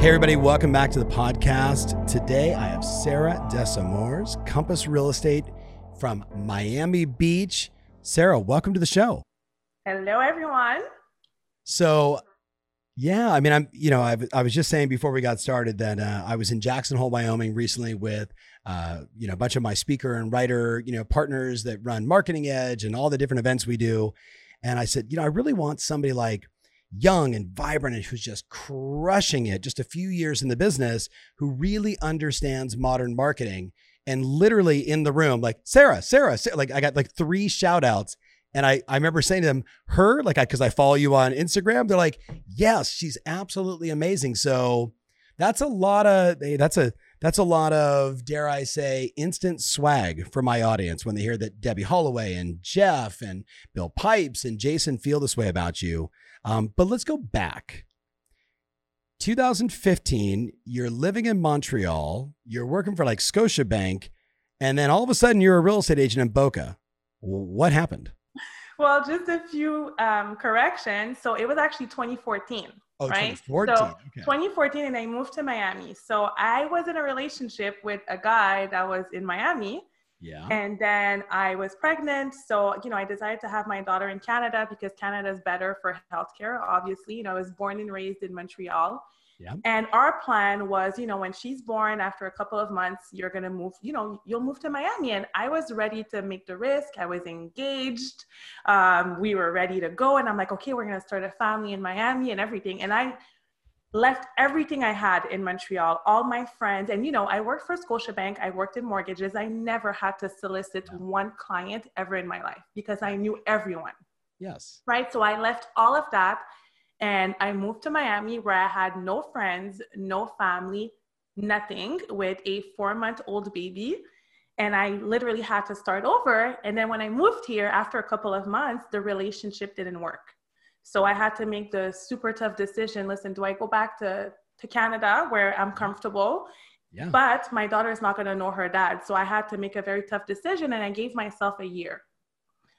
Hey, everybody, welcome back to the podcast. Today I have Sarah Desamours, Compass Real Estate from Miami Beach. Sarah, welcome to the show. Hello, everyone. So, yeah, I mean, I'm, you know, I, I was just saying before we got started that uh, I was in Jackson Hole, Wyoming recently with, uh, you know, a bunch of my speaker and writer, you know, partners that run Marketing Edge and all the different events we do. And I said, you know, I really want somebody like, young and vibrant and who's just crushing it, just a few years in the business, who really understands modern marketing. And literally in the room, like Sarah, Sarah, Sarah like I got like three shout outs. And I, I remember saying to them, her, like, I, cause I follow you on Instagram. They're like, yes, she's absolutely amazing. So that's a lot of, that's a, that's a lot of, dare I say, instant swag for my audience when they hear that Debbie Holloway and Jeff and Bill Pipes and Jason feel this way about you. Um, but let's go back. 2015, you're living in Montreal, you're working for like Scotiabank, and then all of a sudden you're a real estate agent in Boca. What happened? Well, just a few um, corrections. So it was actually 2014. Oh, right? 2014. So okay. 2014, and I moved to Miami. So I was in a relationship with a guy that was in Miami. Yeah. And then I was pregnant. So, you know, I decided to have my daughter in Canada because Canada is better for healthcare, obviously. You know, I was born and raised in Montreal. Yeah. And our plan was, you know, when she's born, after a couple of months, you're going to move, you know, you'll move to Miami. And I was ready to make the risk. I was engaged. Um, we were ready to go. And I'm like, okay, we're going to start a family in Miami and everything. And I, left everything I had in Montreal, all my friends. And, you know, I worked for Scotiabank, I worked in mortgages. I never had to solicit Yeah. one client ever in my life because I knew everyone, Yes. right? So I left all of that and I moved to Miami where I had no friends, no family, nothing with a four month old baby. And I literally had to start over. And then when I moved here after a couple of months, the relationship didn't work. So I had to make the super tough decision. Listen, do I go back to, to Canada where I'm mm-hmm. comfortable? Yeah. But my daughter is not going to know her dad. So I had to make a very tough decision and I gave myself a year.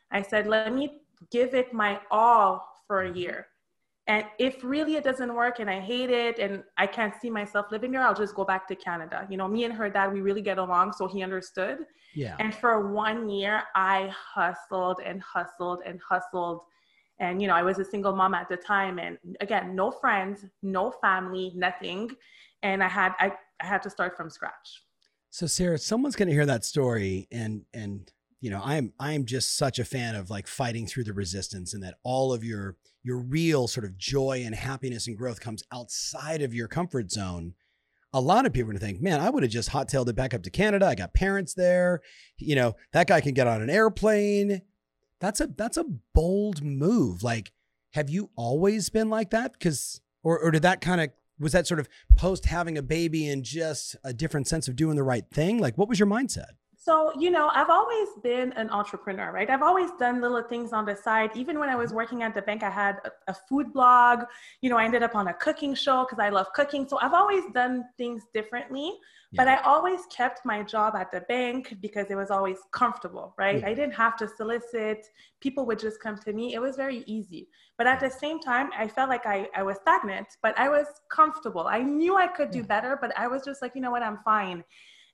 I said, let me give it my all for a mm-hmm. year. And if really it doesn't work and I hate it and I can't see myself living there, I'll just go back to Canada. You know, me and her dad, we really get along. So he understood. yeah. And for one year, I hustled and hustled and hustled. And, you know, I was a single mom at the time. And again, no friends, no family, nothing. And I had, I, I had to start from scratch. So Sarah, someone's going to hear that story and and you know, I'm I'm just such a fan of like fighting through the resistance and that all of your your real sort of joy and happiness and growth comes outside of your comfort zone. A lot of people are going to think, "Man, I would have just hot-tailed it back up to Canada. I got parents there. You know, that guy can get on an airplane." That's a that's a bold move. Like have you always been like that? Cuz or or did that kind of was that sort of post having a baby and just a different sense of doing the right thing? Like, what was your mindset? So, you know, I've always been an entrepreneur, right? I've always done little things on the side. Even when I was working at the bank, I had a, a food blog. You know, I ended up on a cooking show because I love cooking. So I've always done things differently. But I always kept my job at the bank because it was always comfortable, right? Yeah. I didn't have to solicit. People would just come to me. It was very easy. But at the same time, I felt like I, I was stagnant, but I was comfortable. I knew I could do better, but I was just like, you know what, I'm fine.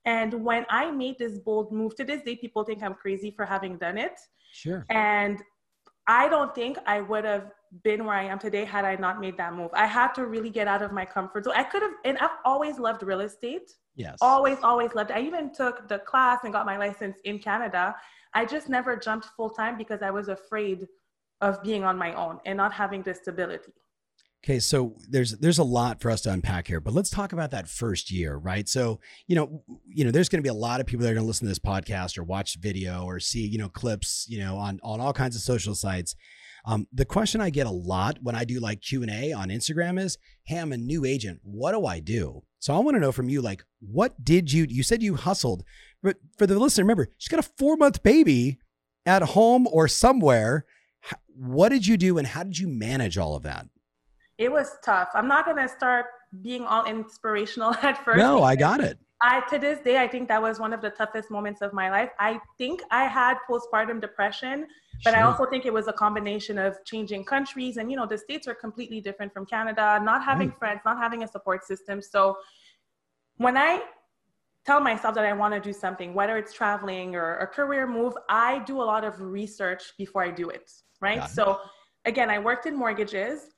And when I made this bold move, to this day, people think I'm crazy for having done it. Sure. And I don't think I would have been where I am today had I not made that move. I had to really get out of my comfort zone. I could have, and I've always loved real estate. Yes. Always, always loved it. I even took the class and got my license in Canada. I just never jumped full time because I was afraid of being on my own and not having the stability. Okay, so there's there's a lot for us to unpack here, but let's talk about that first year, right? So, you know, you know, there's going to be a lot of people that are going to listen to this podcast or watch video or see, you know, clips, you know, on on all kinds of social sites. Um, the question I get a lot when I do like Q and A on Instagram is, "Hey, I'm a new agent. What do I do?" So I want to know from you, like, what did you, you said you hustled, but for the listener, remember, she's got a four month baby at home or somewhere. What did you do and how did you manage all of that? It was tough. I'm not going to start being all inspirational at first. No, I got it. I to this day I think that was one of the toughest moments of my life. I think I had postpartum depression, but sure. I also think it was a combination of changing countries and you know the states are completely different from Canada, not having right. friends, not having a support system. So when I tell myself that I want to do something, whether it's traveling or a career move, I do a lot of research before I do it, right? So again, I worked in mortgages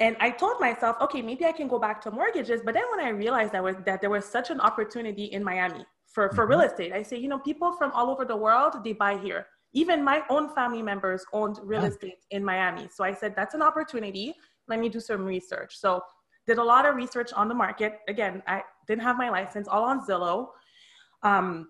and I told myself, okay, maybe I can go back to mortgages. But then when I realized that was that there was such an opportunity in Miami for, for mm-hmm. real estate, I say, you know, people from all over the world, they buy here. Even my own family members owned real yeah. estate in Miami. So I said, that's an opportunity. Let me do some research. So did a lot of research on the market. Again, I didn't have my license, all on Zillow. Um,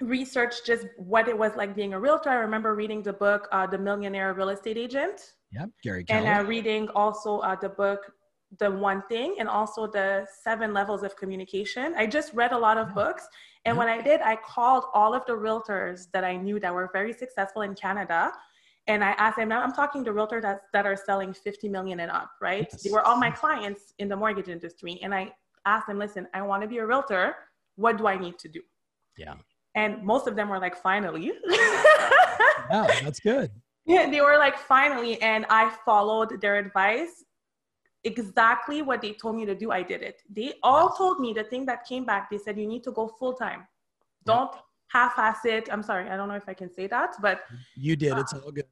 researched just what it was like being a realtor. I remember reading the book, uh, The Millionaire Real Estate Agent Yep, Gary Keller. And uh, reading also uh, the book, The One Thing, and also the Seven Levels of Communication. I just read a lot of books. And when I did, I called all of the realtors that I knew that were very successful in Canada. And I asked them, now I'm talking to realtors that, that are selling 50 million and up, right? Yes. They were all my clients in the mortgage industry. And I asked them, listen, I want to be a realtor. What do I need to do? Yeah. And most of them were like, finally. yeah, that's good. Yeah, they were like, finally. And I followed their advice. Exactly what they told me to do, I did it. They all told me the thing that came back, they said, you need to go full time. Don't half ass it. I'm sorry, I don't know if I can say that, but. You did, uh, it's all good.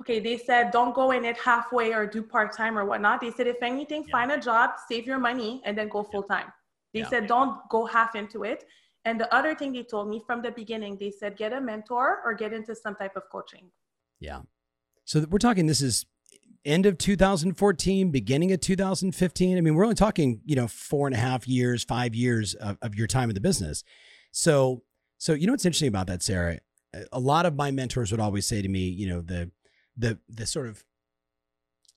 Okay, they said, don't go in it halfway or do part time or whatnot. They said, if anything, yeah. find a job, save your money, and then go full time. They yeah. said, don't go half into it. And the other thing they told me from the beginning, they said, get a mentor or get into some type of coaching. Yeah. So we're talking this is end of 2014, beginning of 2015. I mean, we're only talking, you know, four and a half years, five years of, of your time in the business. So, so you know what's interesting about that, Sarah? A lot of my mentors would always say to me, you know, the the the sort of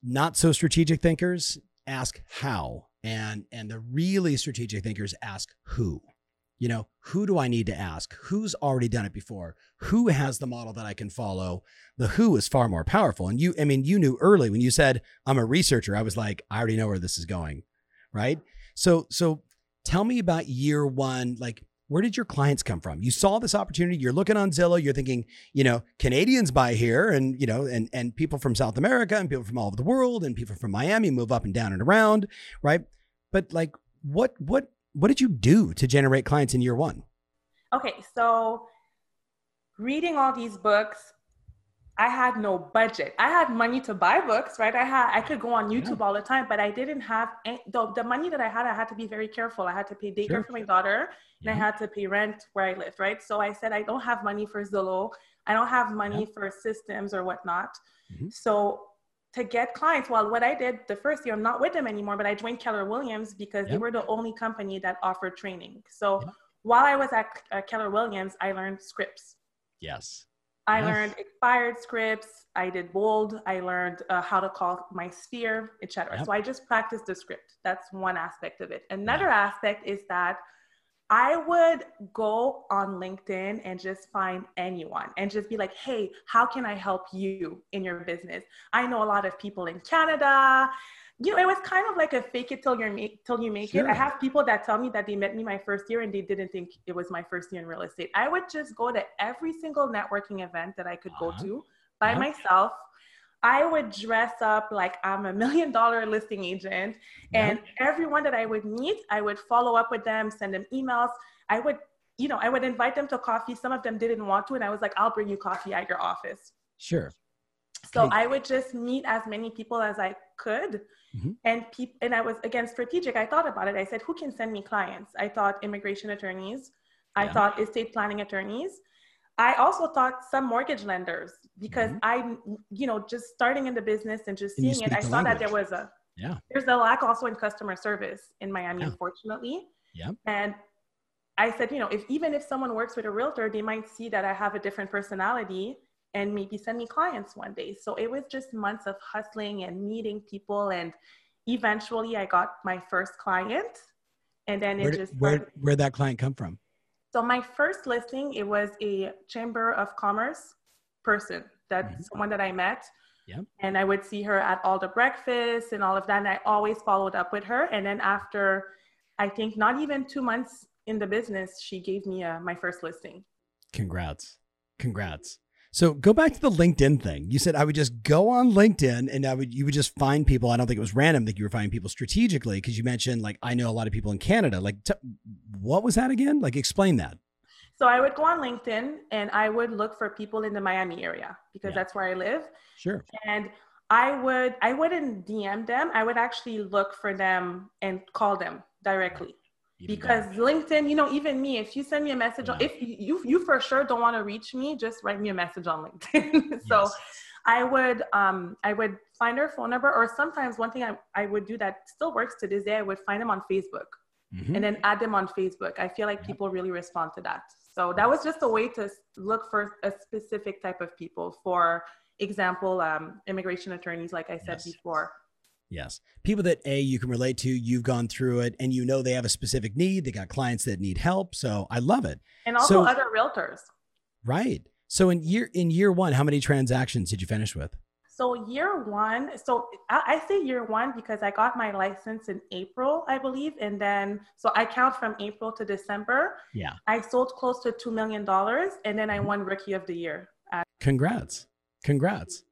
not so strategic thinkers ask how, and and the really strategic thinkers ask who you know, who do I need to ask? Who's already done it before? Who has the model that I can follow? The who is far more powerful. And you, I mean, you knew early when you said, I'm a researcher, I was like, I already know where this is going. Right. So, so tell me about year one. Like, where did your clients come from? You saw this opportunity. You're looking on Zillow. You're thinking, you know, Canadians buy here, and you know, and and people from South America and people from all over the world and people from Miami move up and down and around, right? But like, what what what did you do to generate clients in year one? Okay, so reading all these books, I had no budget. I had money to buy books, right? I had I could go on YouTube yeah. all the time, but I didn't have any, the, the money that I had. I had to be very careful. I had to pay daycare sure. for my daughter, yeah. and I had to pay rent where I lived, right? So I said I don't have money for Zillow. I don't have money yeah. for systems or whatnot. Mm-hmm. So to get clients. Well, what I did the first year, I'm not with them anymore, but I joined Keller Williams because yep. they were the only company that offered training. So yep. while I was at uh, Keller Williams, I learned scripts. Yes. I yes. learned expired scripts. I did bold. I learned uh, how to call my sphere, etc. Yep. So I just practiced the script. That's one aspect of it. Another aspect is that I would go on LinkedIn and just find anyone and just be like, hey, how can I help you in your business? I know a lot of people in Canada. You know, it was kind of like a fake it till you make till you make sure. it. I have people that tell me that they met me my first year and they didn't think it was my first year in real estate. I would just go to every single networking event that I could uh-huh. go to by uh-huh. myself I would dress up like I'm a million dollar listing agent. And everyone that I would meet, I would follow up with them, send them emails. I would, you know, I would invite them to coffee. Some of them didn't want to. And I was like, I'll bring you coffee at your office. Sure. So I would just meet as many people as I could. Mm-hmm. And pe- and I was again strategic. I thought about it. I said, who can send me clients? I thought immigration attorneys. I yeah. thought estate planning attorneys. I also thought some mortgage lenders because mm-hmm. I, you know, just starting in the business and just seeing it, I saw language. that there was a yeah. There's a lack also in customer service in Miami, yeah. unfortunately. Yeah. And I said, you know, if even if someone works with a realtor, they might see that I have a different personality and maybe send me clients one day. So it was just months of hustling and meeting people. And eventually I got my first client And then where it just where where that client come from? So my first listing, it was a chamber of commerce person that Mhm. someone that I met. Yep. And I would see her at all the breakfasts and all of that. And I always followed up with her. And then after, I think not even two months in the business, she gave me uh, my first listing. Congrats. Congrats. So go back to the LinkedIn thing. You said I would just go on LinkedIn and I would you would just find people. I don't think it was random that you were finding people strategically because you mentioned like I know a lot of people in Canada. Like t- what was that again? Like explain that. So I would go on LinkedIn and I would look for people in the Miami area because Yeah. that's where I live. Sure. And I would I wouldn't DM them. I would actually look for them and call them directly. Because better. LinkedIn, you know, even me, if you send me a message, on, if you you for sure don't want to reach me, just write me a message on LinkedIn. so Yes. I would um I would find her phone number, or sometimes one thing I, I would do that still works to this day, I would find them on Facebook Mhm. and then add them on Facebook. I feel like Yeah. people really respond to that. So that was just a way to look for a specific type of people. For example, um, immigration attorneys, like I said Yes. before. Yes. People that A, you can relate to, you've gone through it, and you know they have a specific need. They got clients that need help. So I love it. And also So- other realtors. Right. So in year in year one, how many transactions did you finish with? So year one, so I, I say year one because I got my license in April, I believe, and then so I count from April to December. Yeah. I sold close to two million dollars, and then I Mm-hmm. won Rookie of the Year. At, Congrats. Congrats.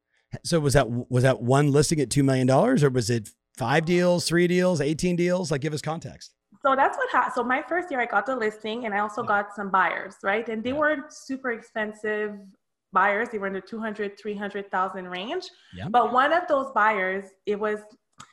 So was that was that one listing at two million dollars or was it five deals, three deals, 18 deals? Like give us context. so that's what happened. So my first year, I got the listing, and I also Yeah. got some buyers, right? And they Yeah. weren't super expensive buyers; they were in the 200, 300,000 range. Yeah. But one of those buyers, it was,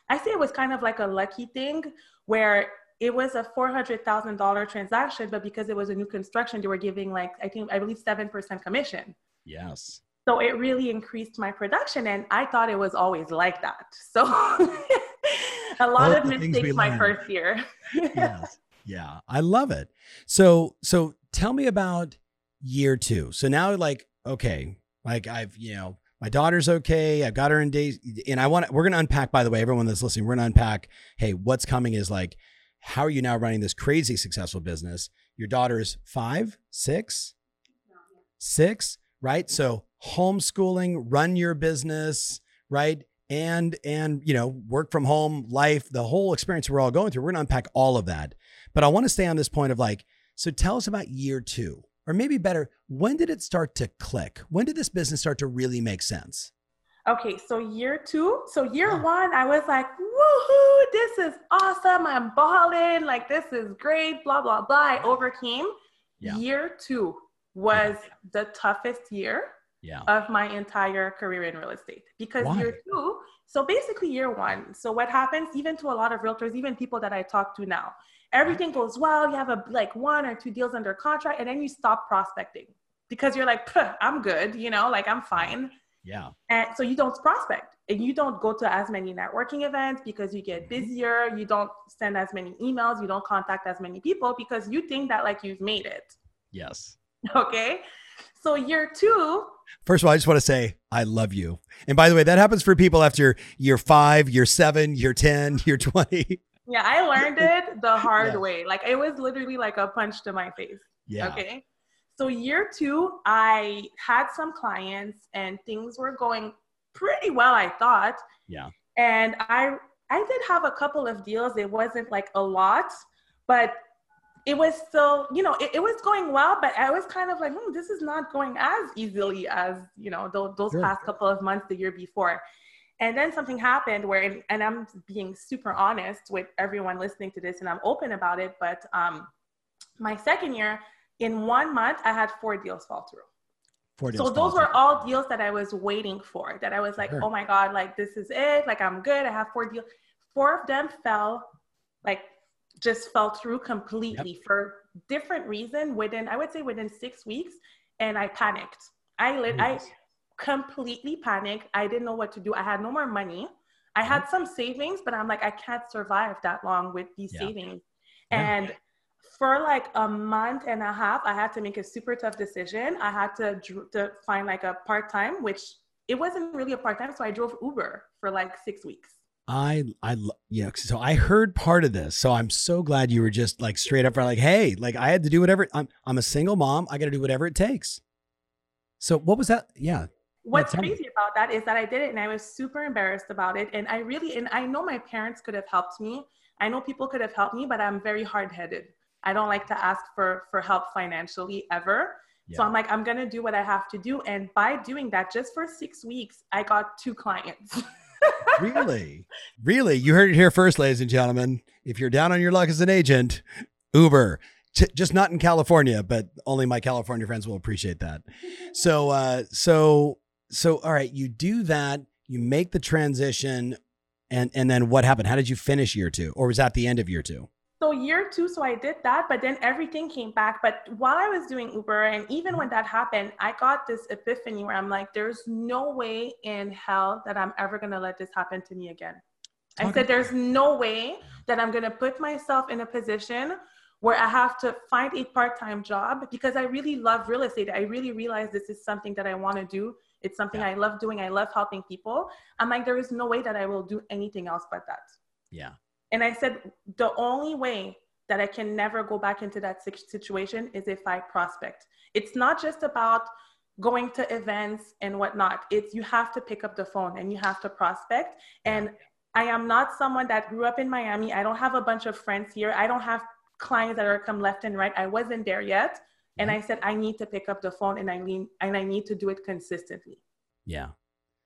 I say it was kind of like a lucky thing where it was a $400,000 transaction, but because it was a new construction, they were giving like, I think, I believe 7% commission. Yes. So it really increased my production. And I thought it was always like that. So a lot All of the things we mistakes my learned. first year. yes. Yeah. I love it. So so tell me about year two. So now like, okay, like I've, you know, my daughter's okay. I've got her in days and I want we're gonna unpack, by the way, everyone that's listening, we're gonna unpack, hey, what's coming is like, how are you now running this crazy successful business? Your daughter's five, six, six, right? So homeschooling, run your business, right? And and you know, work from home, life, the whole experience we're all going through. We're gonna unpack all of that. But I want to stay on this point of like, so tell us about year two. Or maybe better, when did it start to click? When did this business start to really make sense? Okay, so year two. So year Yeah. one, I was like, woohoo, this is awesome. I'm balling. Like, this is great. Blah, blah, blah. I overcame. Yeah. Year two was the toughest year Yeah. of my entire career in real estate because Why? year two, so basically year one. So what happens, even to a lot of realtors, even people that I talk to now, everything goes well. You have a like one or two deals under contract, and then you stop prospecting because you're like, I'm good, you know, like I'm fine. Yeah. And so you don't prospect and you don't go to as many networking events because you get mm-hmm. busier. You don't send as many emails. You don't contact as many people because you think that like you've made it. Yes. Okay. So year two, First of all, I just want to say I love you. And by the way, that happens for people after year five, year seven, year 10, year 20. yeah, I learned it the hard Yeah. way. Like it was literally like a punch to my face. Yeah. Okay. So year two, I had some clients and things were going pretty well, I thought. Yeah. And I I did have a couple of deals. It wasn't like a lot, but it was still, you know, it, it was going well, but I was kind of like, hmm, this is not going as easily as, you know, those, those Sure. past couple of months the year before. And then something happened where, and I'm being super honest with everyone listening to this and I'm open about it, but um, my second year, in one month, I had four deals fall through. Four deals So those were through. all deals that I was waiting for, that I was like, Sure. oh my God, like this is it. Like I'm good. I have four deals. Four of them fell, like just fell through completely for different reason within, I would say within six weeks. And I panicked. I lit, I completely panicked. I didn't know what to do. I had no more money. I had mm-hmm. some savings, but I'm like, I can't survive that long with these savings. And for like a month and a half, I had to make a super tough decision. I had to to find like a part time, which it wasn't really a part time, so I drove Uber for like six weeks. I, I, you know, so I heard part of this. So I'm so glad you were just like straight up, like, hey, like I had to do whatever. I'm, I'm a single mom. I got to do whatever it takes. So what was that? Yeah. What's crazy me. about that is that I did it and I was super embarrassed about it. And I really, and I know my parents could have helped me. I know people could have helped me, but I'm very hard headed. I don't like to ask for, for help financially ever. Yeah. So I'm like, I'm going to do what I have to do. And by doing that, just for six weeks, I got two clients. really? Really? You heard it here first, ladies and gentlemen. If you're down on your luck as an agent, Uber. just not in California, but only my California friends will appreciate that. So, uh, so, so, all right, you do that, you make the transition, and and then what happened? How did you finish year two, or was that the end of year two? So year two, so I did that, but then everything came back. But while I was doing Uber, and even when that happened, I got this epiphany where I'm like, there's no way in hell that I'm ever gonna let this happen to me again. I said, there's no way that I'm gonna put myself in a position where I have to find a part-time job because I really love real estate. I really realize this is something that I want to do. It's something yeah. I love doing. I love helping people. I'm like, there is no way that I will do anything else but that. Yeah. And I said, the only way that I can never go back into that situation is if I prospect. It's not just about going to events and whatnot. It's you have to pick up the phone and you have to prospect. And I am not someone that grew up in Miami. I don't have a bunch of friends here. I don't have clients that are come left and right. I wasn't there yet. And I said, I need to pick up the phone and I mean and I need to do it consistently. Yeah.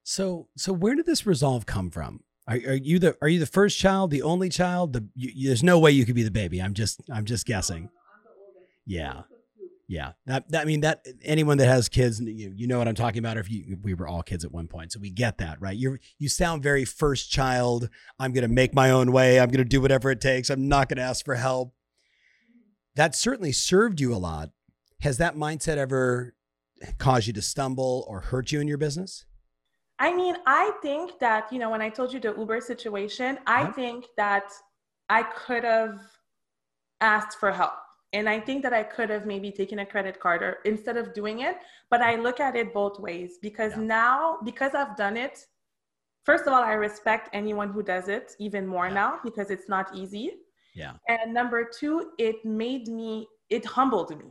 So so where did this resolve come from? Are, are you the are you the first child, the only child? The you, there's no way you could be the baby. I'm just I'm just guessing. Yeah, yeah. That, that I mean that anyone that has kids, you you know what I'm talking about. If you we were all kids at one point, so we get that, right? You you sound very first child. I'm gonna make my own way. I'm gonna do whatever it takes. I'm not gonna ask for help. That certainly served you a lot. Has that mindset ever caused you to stumble or hurt you in your business? I mean, I think that, you know, when I told you the Uber situation, I uh-huh. think that I could have asked for help. And I think that I could have maybe taken a credit card or instead of doing it. But I look at it both ways because yeah. now, because I've done it, first of all, I respect anyone who does it even more yeah. now because it's not easy. Yeah. And number two, it made me, it humbled me.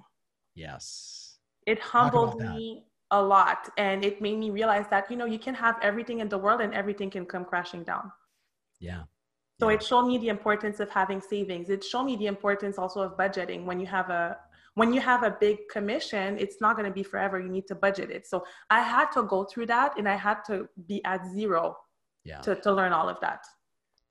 Yes. It humbled me a lot. And it made me realize that you know you can have everything in the world and everything can come crashing down. Yeah. So yeah. it showed me the importance of having savings. It showed me the importance also of budgeting. When you have a when you have a big commission it's not going to be forever. You need to budget it. So i had to go through that and i had to be at zero yeah. to, to learn all of that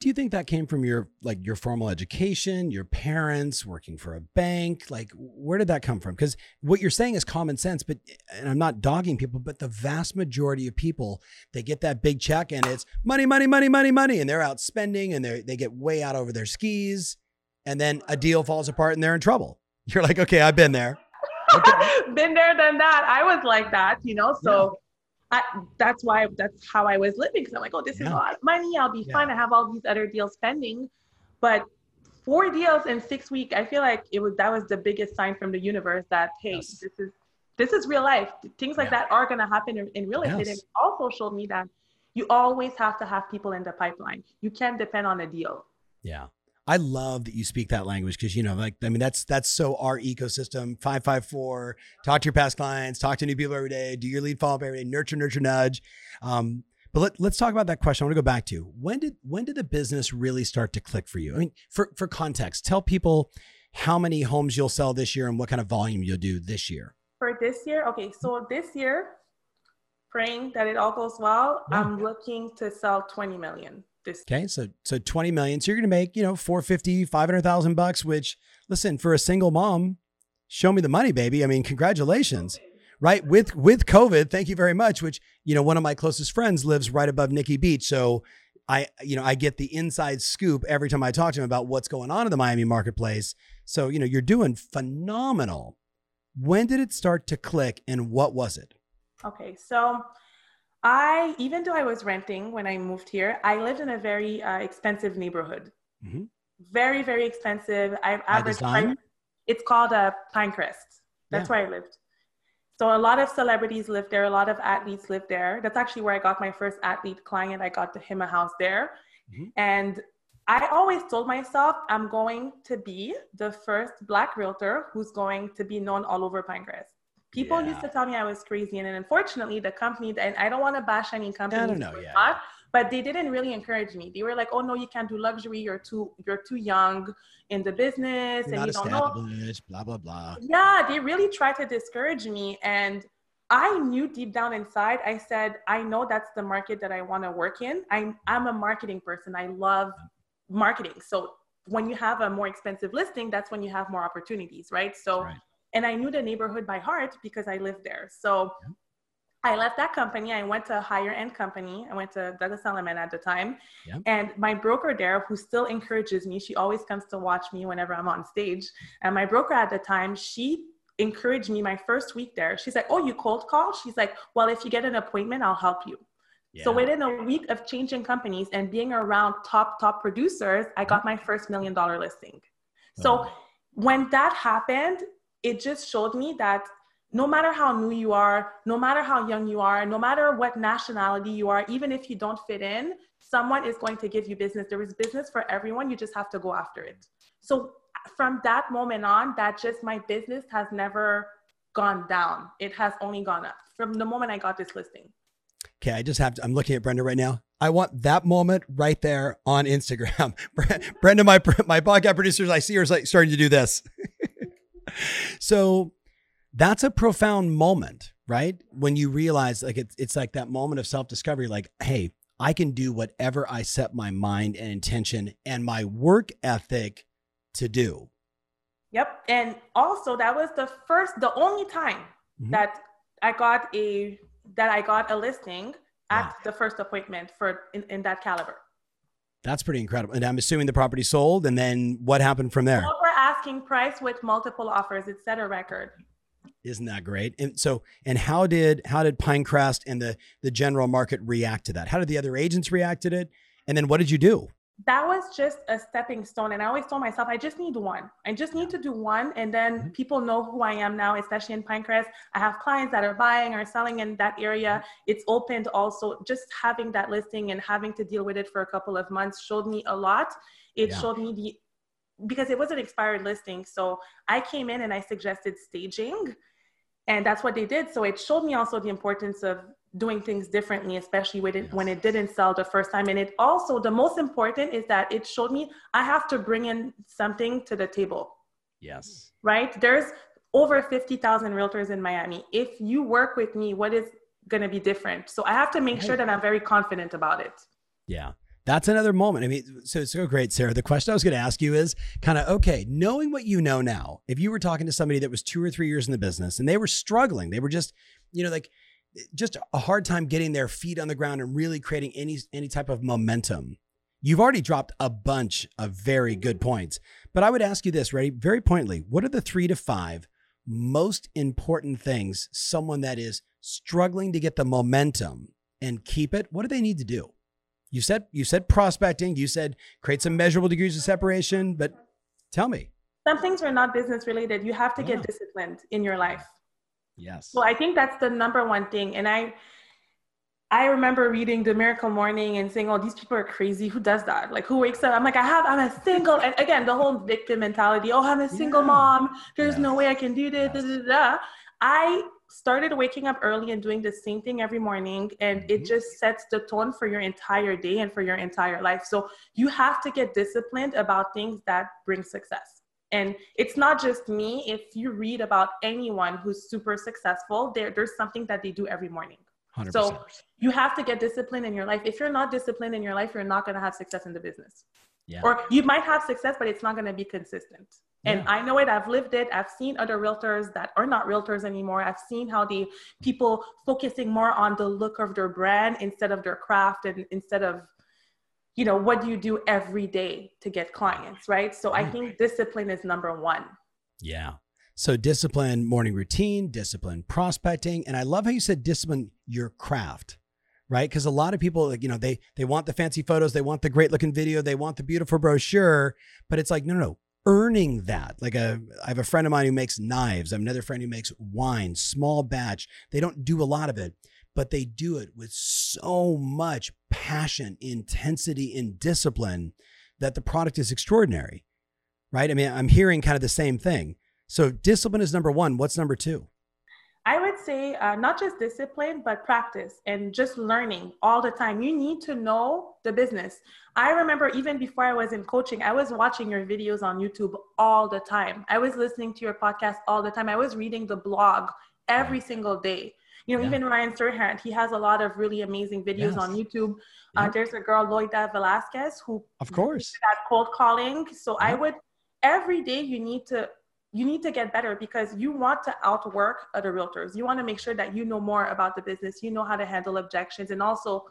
do you think that came from your like your formal education your parents working for a bank? Like where did that come from? Because what you're saying is common sense but and i'm not dogging people but the vast majority of people they get that big check and it's money money money money money and they're out spending and they they get way out over their skis and then a deal falls apart and they're in trouble. You're like okay i've been there. Okay. been there done that. I was like that you know so I, that's why that's how I was living because I'm like, oh, this yeah. is a lot of money. I'll be yeah. fine. I have all these other deals pending, but four deals in six weeks. I feel like it was that was the biggest sign from the universe that hey, yes. this is this is real life. Things like yeah. that are gonna happen in, in real estate. Yes. And it also showed me that you always have to have people in the pipeline. You can't depend on a deal. Yeah. I love that you speak that language because you know, like I mean, that's that's so our ecosystem. Five five four. Talk to your past clients. Talk to new people every day. Do your lead follow up every day. Nurture, nurture, nudge. Um, but let, let's talk about that question. I want to go back to when did when did the business really start to click for you? I mean, for for context, tell people how many homes you'll sell this year and what kind of volume you'll do this year. For this year, okay, so this year, praying that it all goes well, yeah. I'm looking to sell 20 million this okay so so 20 million so you're gonna make you know 450 500000 bucks which listen for a single mom show me the money baby. I mean congratulations. Right with with covid thank you very much which you know one of my closest friends lives right above nikki beach so i you know i get the inside scoop every time i talk to him about what's going on in the miami marketplace. So you know you're doing phenomenal. When did it start to click and what was it? Okay so I, even though I was renting when I moved here, I lived in a very uh, expensive neighborhood. Mm-hmm. Very, very expensive. I've averaged. It's called a Pinecrest. That's yeah. where I lived. So a lot of celebrities live there, a lot of athletes live there. That's actually where I got my first athlete client. I got to him a house there. Mm-hmm. And I always told myself I'm going to be the first black realtor who's going to be known all over Pinecrest. People yeah. used to tell me I was crazy, and then unfortunately, the company and I don't want to bash any company. I don't know, yeah. Not, but they didn't really encourage me. They were like, "Oh no, you can't do luxury. You're too you're too young in the business, you're and you don't know." Blah blah blah. Yeah, they really tried to discourage me, and I knew deep down inside. I said, "I know that's the market that I want to work in. I'm I'm a marketing person. I love marketing. So when you have a more expensive listing, that's when you have more opportunities, right? So." Right. And I knew the neighborhood by heart because I lived there. So yeah I left that company. I went to a higher end company. I went to Douglas Elliman at the time. Yep. And my broker there, who still encourages me, she always comes to watch me whenever I'm on stage. And my broker at the time, she encouraged me my first week there. She's like, Oh, you cold call? She's like, Well, if you get an appointment, I'll help you. Yeah. So within a week of changing companies and being around top, top producers, I got mm-hmm. my first million dollar listing. So oh. when that happened, it just showed me that no matter how new you are, no matter how young you are, no matter what nationality you are, even if you don't fit in, someone is going to give you business. There is business for everyone. You just have to go after it. So from that moment on, that just my business has never gone down. It has only gone up from the moment I got this listing. Okay, I just have to, I'm looking at Brenda right now. I want that moment right there on Instagram. Brenda, my my podcast producers, I see her starting to do this. so that's a profound moment, right? When you realize like it's it's like that moment of self-discovery like, hey, I can do whatever I set my mind and intention and my work ethic to do. Yep. And also that was the first the only time mm-hmm. that I got a that I got a listing at wow. the first appointment for in, in that caliber. That's pretty incredible. And I'm assuming the property sold and then what happened from there? Over asking price with multiple offers. It set a record. Isn't that great? And so, and how did how did Pinecrest and the the general market react to that? How did the other agents react to it? And then what did you do? That was just a stepping stone. And I always told myself, I just need one. I just need to do one. And then mm-hmm. people know who I am now, especially in Pinecrest. I have clients that are buying or selling in that area. Mm-hmm. It's opened also. Just having that listing and having to deal with it for a couple of months showed me a lot. It yeah. showed me the because it was an expired listing. So I came in and I suggested staging and that's what they did. So it showed me also the importance of doing things differently especially when it, yes. when it didn't sell the first time. And it also the most important is that it showed me i have to bring in something to the table. Yes. Right? There's over 50,000 realtors in miami. If you work with me what is going to be different? So i have to make sure that i'm very confident about it. Yeah that's another moment. I mean, so it's so great, Sarah. The question I was going to ask you is kind of okay, knowing what you know now, if you were talking to somebody that was two or three years in the business and they were struggling, they were just, you know, like just a hard time getting their feet on the ground and really creating any any type of momentum. You've already dropped a bunch of very good points, but I would ask you this, ready? Very pointedly, what are the three to five most important things someone that is struggling to get the momentum and keep it? What do they need to do? You said you said prospecting. You said create some measurable degrees of separation. But tell me, some things are not business related. You have to get disciplined in your life. Yes. Well, I think that's the number one thing. And I, I remember reading The Miracle Morning and saying, "Oh, these people are crazy. Who does that? Like, who wakes up?" I'm like, "I have. I'm a single." And again, the whole victim mentality. Oh, I'm a single yeah. mom. There's yes. no way I can do this. Yes. Da, da, da. I started waking up early and doing the same thing every morning and mm-hmm. it just sets the tone for your entire day and for your entire life. So you have to get disciplined about things that bring success. And it's not just me. If you read about anyone who's super successful there, there's something that they do every morning. 100%. so you have to get disciplined in your life. If you're not disciplined in your life you're not going to have success in the business yeah. or you might have success but it's not going to be consistent and yeah. I know it, I've lived it. I've seen other realtors that are not realtors anymore. I've seen how the people focusing more on the look of their brand instead of their craft and instead of, you know, what do you do every day to get clients, right? So I think discipline is number one. Yeah. So discipline morning routine, discipline prospecting. And I love how you said discipline your craft right because a lot of people you know they they want the fancy photos they want the great looking video they want the beautiful brochure but it's like no no no earning that. Like a, I have a friend of mine who makes knives. I have another friend who makes wine, small batch. They don't do a lot of it, but they do it with so much passion, intensity, and discipline that the product is extraordinary. Right? I mean, I'm hearing kind of the same thing. So discipline is number one. What's number two? I would say uh, not just discipline, but practice and just learning all the time. You need to know the business. I remember even before I was in coaching, I was watching your videos on YouTube all the time. I was listening to your podcast all the time. I was reading the blog every single day. You know, yeah. even Ryan Serhant, he has a lot of really amazing videos yes. on YouTube. Uh, there's a girl, Loida Velasquez, who of course that cold calling. So I would every day you need to you need to get better because you want to outwork other realtors. You want to make sure that you know more about the business, you know how to handle objections, and also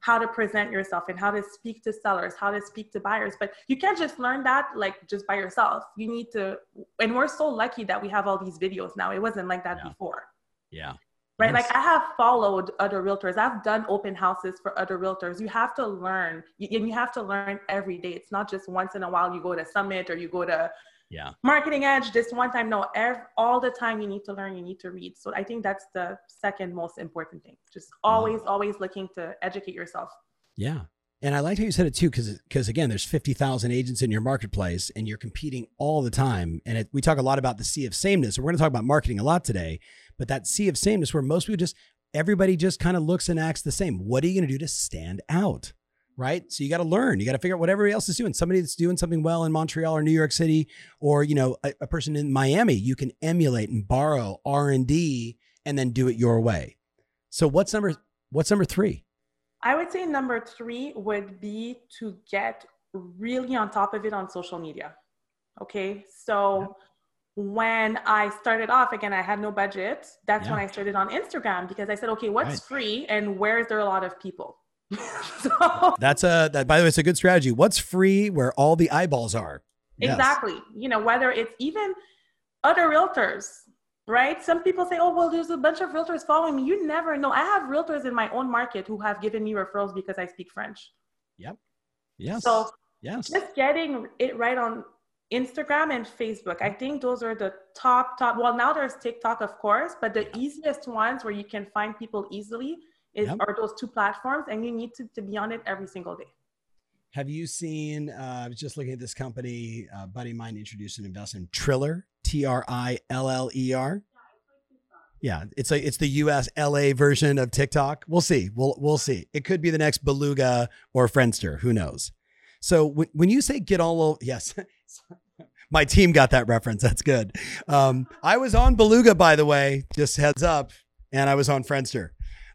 how to present yourself and how to speak to sellers, how to speak to buyers. But you can't just learn that like just by yourself. You need to, and we're so lucky that we have all these videos now. It wasn't like that yeah. before. Yeah. Right. Yes. Like I have followed other realtors. I've done open houses for other realtors. You have to learn and you have to learn every day. It's not just once in a while you go to summit or you go to yeah. Marketing edge this one time no every, all the time you need to learn you need to read. So i think that's the second most important thing. Just always wow. always looking to educate yourself. Yeah. And i like how you said it too because because again there's 50000 agents in your marketplace and you're competing all the time. And it, we talk a lot about the sea of sameness. And we're going to talk about marketing a lot today but that sea of sameness where most people just everybody just kind of looks and acts the same. What are you going to do to stand out right? So you got to learn. You got to figure out what everybody else is doing. Somebody that's doing something well in Montreal or New York City, or you know, a, a person in Miami, you can emulate and borrow R and D, and then do it your way. So what's number what's number three? I would say number three would be to get really on top of it on social media. Okay, so. Yeah. When I started off again, I had no budget. That's yeah. when I started on Instagram because I said, okay, what's right. free and where is there a lot of people? so, That's a that by the way, it's a good strategy. What's free where all the eyeballs are? Yes. Exactly. You know, whether it's even other realtors, right? Some people say, oh, well, there's a bunch of realtors following me. You never know. I have realtors in my own market who have given me referrals because I speak French. Yep. Yes. So yes. just getting it right on Instagram and Facebook. I think those are the top, top. Well, now there's TikTok, of course, but the easiest ones where you can find people easily is yep. are those two platforms and you need to, to be on it every single day. Have you seen uh, i was just looking at this company uh, buddy of mine introduced an investment triller t-r-i-l-l-e-r yeah it's like it's the us la version of tiktok. We'll see. We'll we'll see. It could be the next beluga or friendster. Who knows? So when, when you say get all over yes. My team got that reference. That's good. Um, i was on beluga by the way just heads up and i was on friendster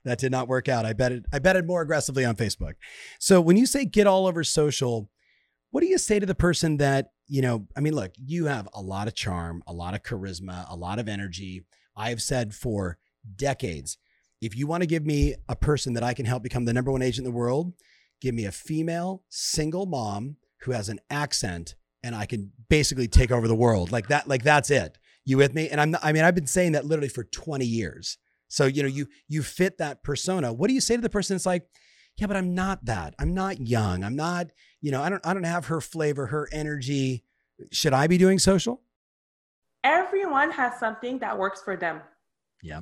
that did not work out. I betted I betted more aggressively on Facebook. So when you say get all over social, what do you say to the person that, you know, I mean, look, you have a lot of charm, a lot of charisma, a lot of energy. I've said for decades, if you want to give me a person that I can help become the number one agent in the world, give me a female single mom who has an accent and I can basically take over the world. Like that, like that's it. You with me? And I'm I mean, I've been saying that literally for 20 years. So, you know, you you fit that persona. What do you say to the person that's like, yeah, but I'm not that. I'm not young. I'm not, you know, I don't I don't have her flavor, her energy. Should I be doing social? Everyone has something that works for them. Yeah.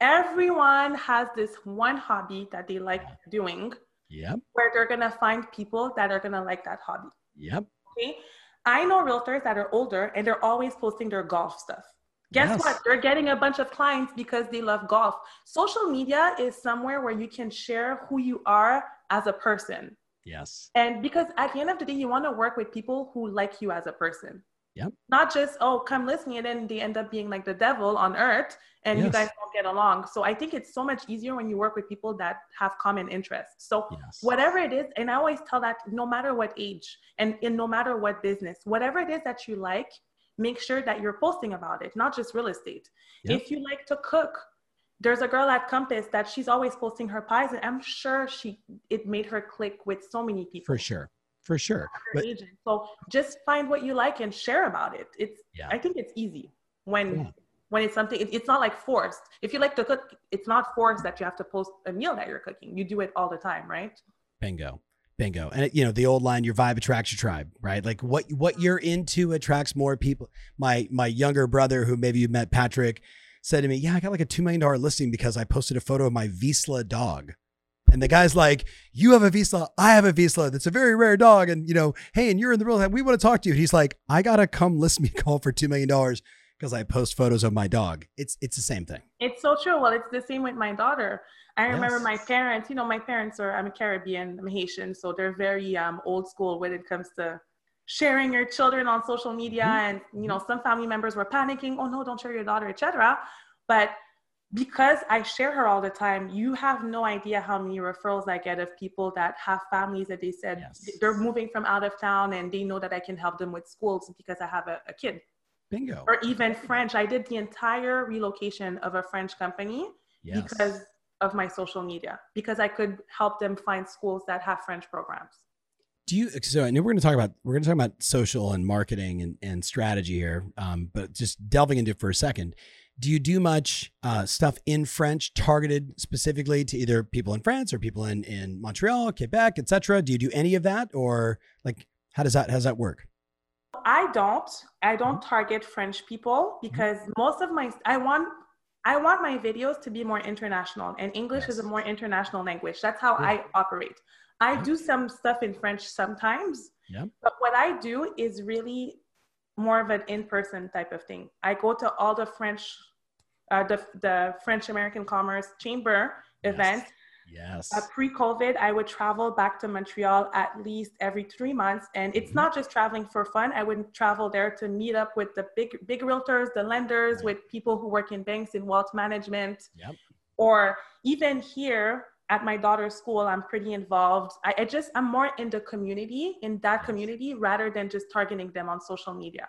Everyone has this one hobby that they like doing. Yep. Where they're gonna find people that are gonna like that hobby. Yep. Okay. I know realtors that are older and they're always posting their golf stuff. Guess yes. what? They're getting a bunch of clients because they love golf. Social media is somewhere where you can share who you are as a person. Yes. And because at the end of the day, you want to work with people who like you as a person. Yep. Not just, oh, come listen, and then they end up being like the devil on earth and yes. you guys don't get along. So I think it's so much easier when you work with people that have common interests. So yes. whatever it is, and I always tell that no matter what age and in no matter what business, whatever it is that you like, make sure that you're posting about it, not just real estate. Yep. If you like to cook, there's a girl at Compass that she's always posting her pies, and I'm sure she it made her click with so many people. For sure, for sure. But, agent. So just find what you like and share about it. It's yeah. I think it's easy when yeah. when it's something. It, it's not like forced. If you like to cook, it's not forced that you have to post a meal that you're cooking. You do it all the time, right? Bingo Bingo. And you know, the old line, your vibe attracts your tribe, right? Like what what you're into attracts more people. My my younger brother, who maybe you met Patrick, said to me, Yeah, I got like a two million dollar listing because I posted a photo of my Vizsla dog. And the guy's like, You have a Vizsla, I have a Vizsla. That's a very rare dog. And you know, hey, and you're in the real we want to talk to you. And he's like, I gotta come list me call for two million dollars because I post photos of my dog. It's it's the same thing. It's so true. Well, it's the same with my daughter. I remember yes. my parents, you know, my parents are, I'm a Caribbean, I'm Haitian, so they're very um, old school when it comes to sharing your children on social media. Mm-hmm. And, you know, some family members were panicking, oh no, don't share your daughter, etc. But because I share her all the time, you have no idea how many referrals I get of people that have families that they said yes. they're moving from out of town and they know that I can help them with schools because I have a, a kid. Bingo. Or even French. I did the entire relocation of a French company yes. because of my social media because I could help them find schools that have French programs. Do you? So I know we're going to talk about we're going to talk about social and marketing and, and strategy here, um, but just delving into it for a second. Do you do much uh, stuff in French targeted specifically to either people in France or people in in Montreal, Quebec, etc.? Do you do any of that, or like how does that how does that work? I don't. I don't mm-hmm. target French people because mm-hmm. most of my I want I want my videos to be more international, and English yes. is a more international language. That's how yeah. I operate. I do some stuff in French sometimes, yeah. but what I do is really more of an in-person type of thing. I go to all the French, uh, the the French American Commerce Chamber yes. events Yes. Uh, Pre COVID, I would travel back to Montreal at least every three months. And it's mm-hmm. not just traveling for fun. I would travel there to meet up with the big, big realtors, the lenders, right. with people who work in banks in wealth management. Yep. Or even here at my daughter's school, I'm pretty involved. I, I just, I'm more in the community, in that yes. community, rather than just targeting them on social media.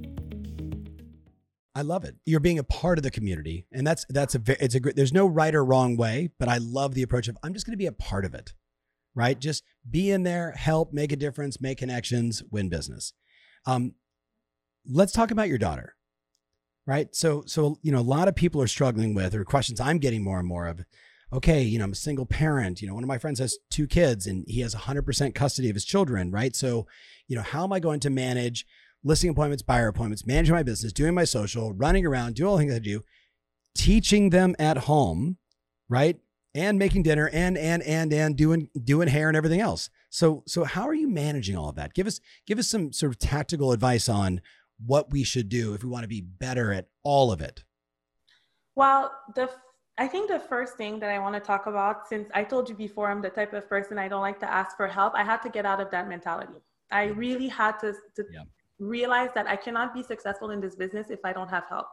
I love it. You're being a part of the community, and that's that's a it's a great. There's no right or wrong way, but I love the approach of I'm just going to be a part of it, right? Just be in there, help, make a difference, make connections, win business. Um, let's talk about your daughter, right? So so you know a lot of people are struggling with or questions I'm getting more and more of. Okay, you know I'm a single parent. You know one of my friends has two kids and he has 100% custody of his children, right? So you know how am I going to manage? Listing appointments, buyer appointments, managing my business, doing my social, running around, doing all the things I do, teaching them at home, right? And making dinner and and and and doing doing hair and everything else. So so how are you managing all of that? Give us give us some sort of tactical advice on what we should do if we want to be better at all of it. Well, the I think the first thing that I want to talk about, since I told you before, I'm the type of person I don't like to ask for help. I had to get out of that mentality. I really had to, to yeah realize that I cannot be successful in this business if I don't have help.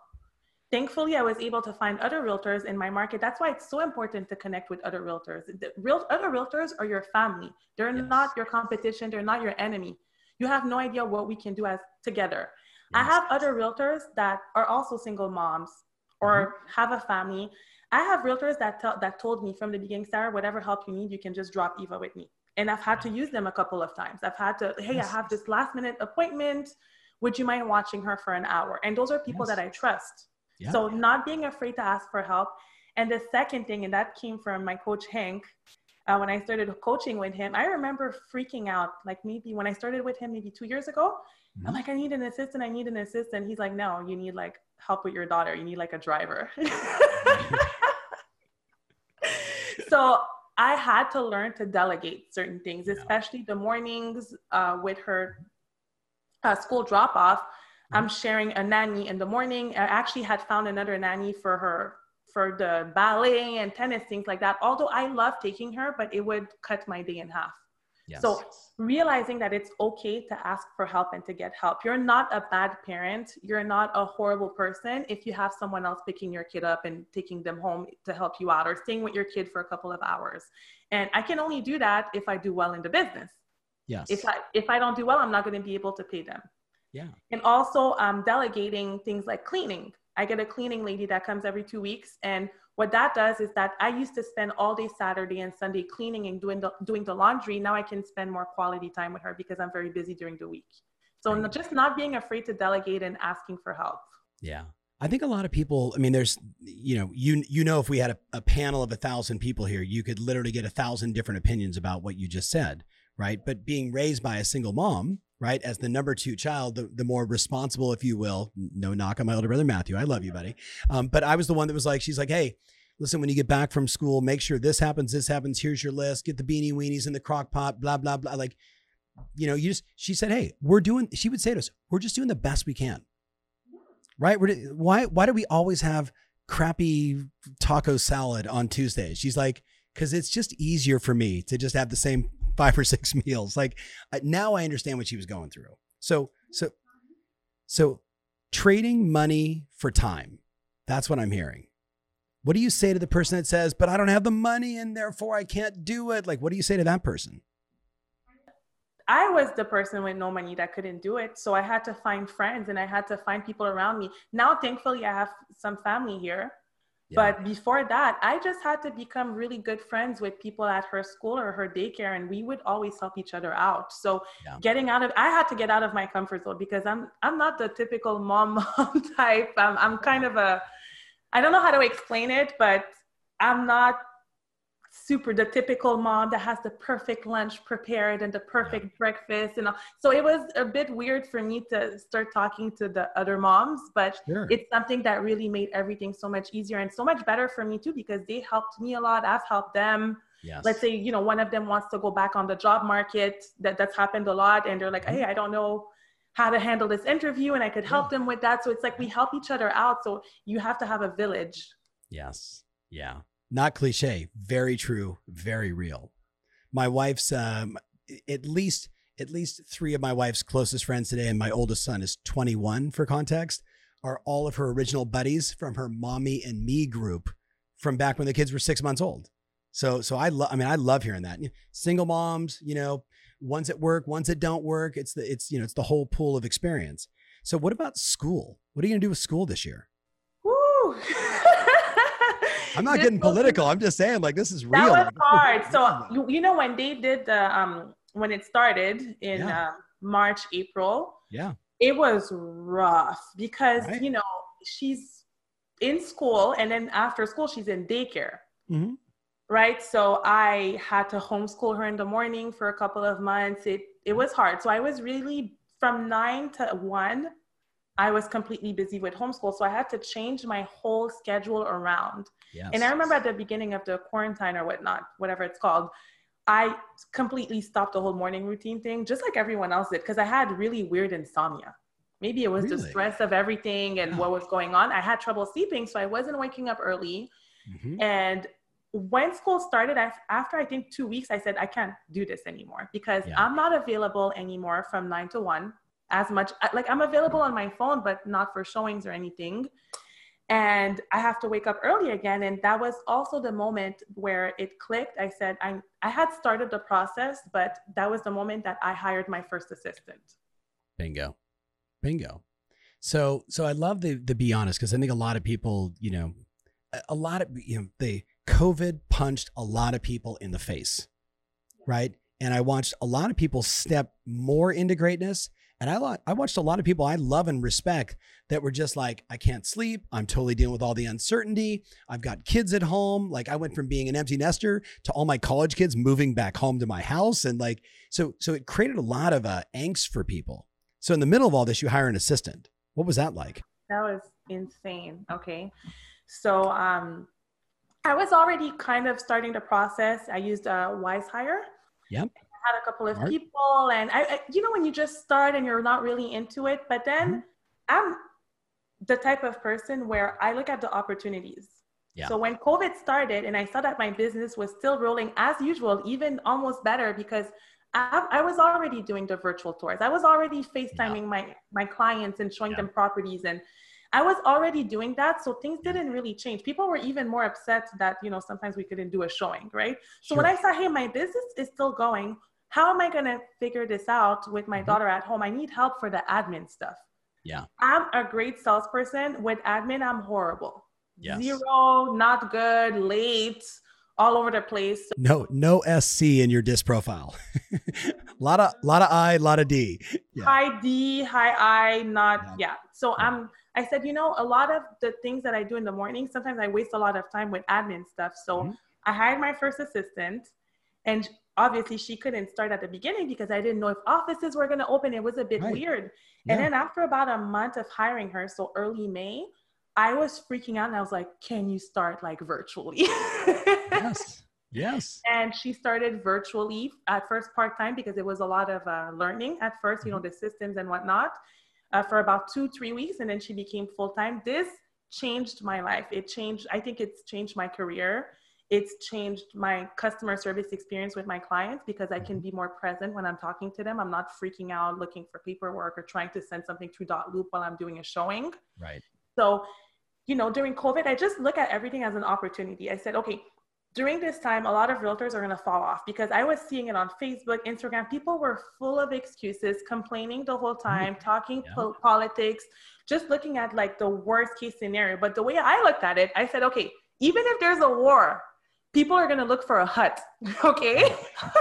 Thankfully, I was able to find other realtors in my market. That's why it's so important to connect with other realtors. The real, other realtors are your family. They're yes. not your competition. They're not your enemy. You have no idea what we can do as together. Yes. I have other realtors that are also single moms or mm-hmm. have a family. I have realtors that tell, that told me from the beginning, Sarah, whatever help you need, you can just drop Eva with me. And I've had to use them a couple of times. I've had to, hey, yes. I have this last minute appointment. Would you mind watching her for an hour? And those are people yes. that I trust. Yeah. So not being afraid to ask for help. And the second thing, and that came from my coach Hank, uh, when I started coaching with him, I remember freaking out. Like maybe when I started with him, maybe two years ago, mm-hmm. I'm like, I need an assistant. I need an assistant. He's like, no, you need like help with your daughter. You need like a driver. so I had to learn to delegate certain things, especially the mornings uh, with her uh, school drop off. I'm mm-hmm. sharing a nanny in the morning. I actually had found another nanny for her for the ballet and tennis, things like that. Although I love taking her, but it would cut my day in half. Yes. So realizing that it's okay to ask for help and to get help. You're not a bad parent. You're not a horrible person if you have someone else picking your kid up and taking them home to help you out or staying with your kid for a couple of hours. And I can only do that if I do well in the business. Yes. If I if I don't do well, I'm not going to be able to pay them. Yeah. And also um, delegating things like cleaning. I get a cleaning lady that comes every two weeks, and what that does is that I used to spend all day Saturday and Sunday cleaning and doing the doing the laundry. Now I can spend more quality time with her because I'm very busy during the week. So right. just not being afraid to delegate and asking for help. Yeah. I think a lot of people, I mean, there's, you know, you, you know, if we had a, a panel of a thousand people here, you could literally get a thousand different opinions about what you just said. Right. But being raised by a single mom, right, as the number two child, the, the more responsible, if you will, no knock on my older brother, Matthew. I love you, buddy. Um, but I was the one that was like, she's like, Hey, listen, when you get back from school, make sure this happens, this happens. Here's your list. Get the beanie weenies in the crock pot, blah, blah, blah. Like, you know, you just, she said, Hey, we're doing, she would say to us, we're just doing the best we can right? why why do we always have crappy taco salad on Tuesdays? She's like, because it's just easier for me to just have the same five or six meals. Like uh, now I understand what she was going through. So so so trading money for time. That's what I'm hearing. What do you say to the person that says, "But I don't have the money and therefore I can't do it"? Like what do you say to that person? I was the person with no money that couldn't do it. So I had to find friends and I had to find people around me. Now, thankfully, I have some family here. Yeah. But before that, I just had to become really good friends with people at her school or her daycare, and we would always help each other out. So yeah. getting out of, I had to get out of my comfort zone because I'm, I'm not the typical mom mom type. I'm, I'm kind of a, I don't know how to explain it, but I'm not super the typical mom that has the perfect lunch prepared and the perfect yeah. breakfast and all. so it was a bit weird for me to start talking to the other moms but sure. it's something that really made everything so much easier and so much better for me too because they helped me a lot i've helped them yes. let's say you know one of them wants to go back on the job market that that's happened a lot and they're like mm-hmm. hey i don't know how to handle this interview and i could help yeah. them with that so it's like we help each other out so you have to have a village yes yeah not cliche, very true, very real. My wife's um, at least at least three of my wife's closest friends today, and my oldest son is 21 for context, are all of her original buddies from her mommy and me group from back when the kids were six months old. So, so I love. I mean, I love hearing that. Single moms, you know, ones at work, ones that don't work. It's the it's you know it's the whole pool of experience. So, what about school? What are you gonna do with school this year? Woo! I'm not getting political. I'm just saying, like, this is real. That was hard. So you, you know when they did the um when it started in yeah. uh, March, April. Yeah. It was rough because right. you know she's in school and then after school she's in daycare. Mm-hmm. Right. So I had to homeschool her in the morning for a couple of months. It it was hard. So I was really from nine to one I was completely busy with homeschool. So I had to change my whole schedule around. Yes. And I remember at the beginning of the quarantine or whatnot, whatever it's called, I completely stopped the whole morning routine thing, just like everyone else did, because I had really weird insomnia. Maybe it was really? the stress of everything and what was going on. I had trouble sleeping, so I wasn't waking up early. Mm-hmm. And when school started, I, after I think two weeks, I said, I can't do this anymore because yeah. I'm not available anymore from nine to one as much like i'm available on my phone but not for showings or anything. And i have to wake up early again. And that was also the moment where it clicked. I said i i had started the process but that was the moment that i hired my first assistant. Bingo. Bingo. So so i love the the be honest because i think a lot of people you know a lot of you know the covid punched a lot of people in the face right? And i watched a lot of people step more into greatness and I, I watched a lot of people I love and respect that were just like, I can't sleep. I'm totally dealing with all the uncertainty. I've got kids at home. Like I went from being an empty nester to all my college kids moving back home to my house. And like, so, so it created a lot of uh, angst for people. So in the middle of all this, you hire an assistant. What was that like? That was insane. Okay. So, um, I was already kind of starting the process. I used a WizeHire. Yep had a couple of Art. people, and I, I, you know, when you just start and you're not really into it, but then mm-hmm. I'm the type of person where I look at the opportunities. Yeah. So when COVID started and I saw that my business was still rolling as usual, even almost better because I, I was already doing the virtual tours. I was already FaceTiming yeah. my, my clients and showing yeah. them properties and I was already doing that. So things didn't really change. People were even more upset that, you know, sometimes we couldn't do a showing, right? So sure. when I saw, hey, my business is still going, how am I going to figure this out with my Mhm. daughter at home? I need help for the admin stuff. Yeah. I'm a great salesperson. With admin, I'm horrible. Yes. Zero, not good, late, all over the place. No, no SC in your disc profile. A lot of, lot of I, lot of D. Yeah. High D, high I, not, Yeah. yeah. So Yeah. I'm, I said, you know, a lot of the things that I do in the morning, sometimes I waste a lot of time with admin stuff. So Mhm. I hired my first assistant and obviously she couldn't start at the beginning because I didn't know if offices were going to open. It was a bit Right. weird. Yeah. And then after about a month of hiring her, so early May, I was freaking out and I was like, can you start like virtually? yes. Yes. and she started virtually at first part-time because it was a lot of uh, learning at first you know the systems and whatnot uh, for about two three weeks and then she became full-time this changed my life it changed i think it's changed my career it's changed my customer service experience with my clients because i can mm-hmm. be more present when i'm talking to them i'm not freaking out looking for paperwork or trying to send something through dotloop while i'm doing a showing Right. so, you know, during COVID, I just look at everything as an opportunity. I said, okay, during this time, a lot of realtors are going to fall off because I was seeing it on Facebook, Instagram. People were full of excuses, complaining the whole mm-hmm. time, talking Yeah. po- politics, just looking at like the worst case scenario. But the way I looked at it, I said, okay, even if there's a war, people are going to look for a hut. Okay.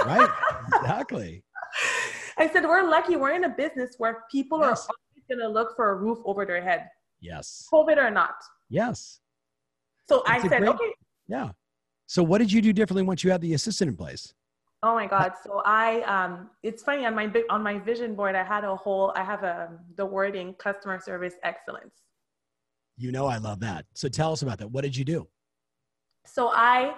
Right. exactly. I said, we're lucky. We're in a business where people Yes. are always going to look for a roof over their head, Yes. COVID or not. Yes. So It's I said, great- okay, Yeah. So what did you do differently once you had the assistant in place? Oh my God! So I, um, it's funny on my on my vision board, I had a whole, I have a the wording customer service excellence. You know, I love that. So tell us about that. What did you do? So I,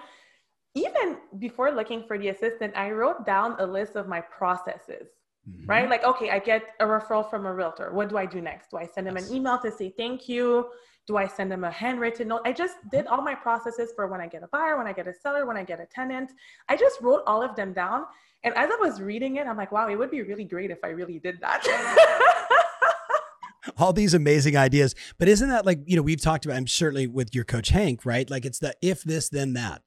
even before looking for the assistant, I wrote down a list of my processes. Mhm. Right? Like, okay, I get a referral from a realtor. What do I do next? Do I send them Yes. an email to say thank you? Do I send them a handwritten note? I just did all my processes for when I get a buyer, when I get a seller, when I get a tenant. I just wrote all of them down. And as I was reading it, I'm like, wow, it would be really great if I really did that. all these amazing ideas. But isn't that like, you know, we've talked about, I'm certainly with your coach Hank, right? Like it's the if this, then that.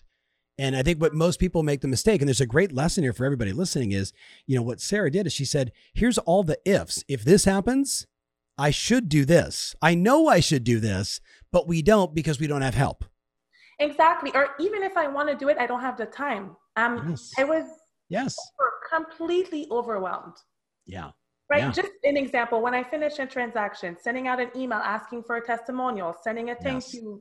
And I think what most people make the mistake, and there's a great lesson here for everybody listening, is, you know, what Sarah did is she said, here's all the ifs. If this happens, I should do this. I know I should do this, but we don't because we don't have help. exactly. Or even if I want to do it, I don't have the time. Um, Yes. I was Yes. completely overwhelmed. Yeah. Right. Yeah. Just an example, when I finish a transaction, sending out an email asking for a testimonial, sending a thank Yes. you.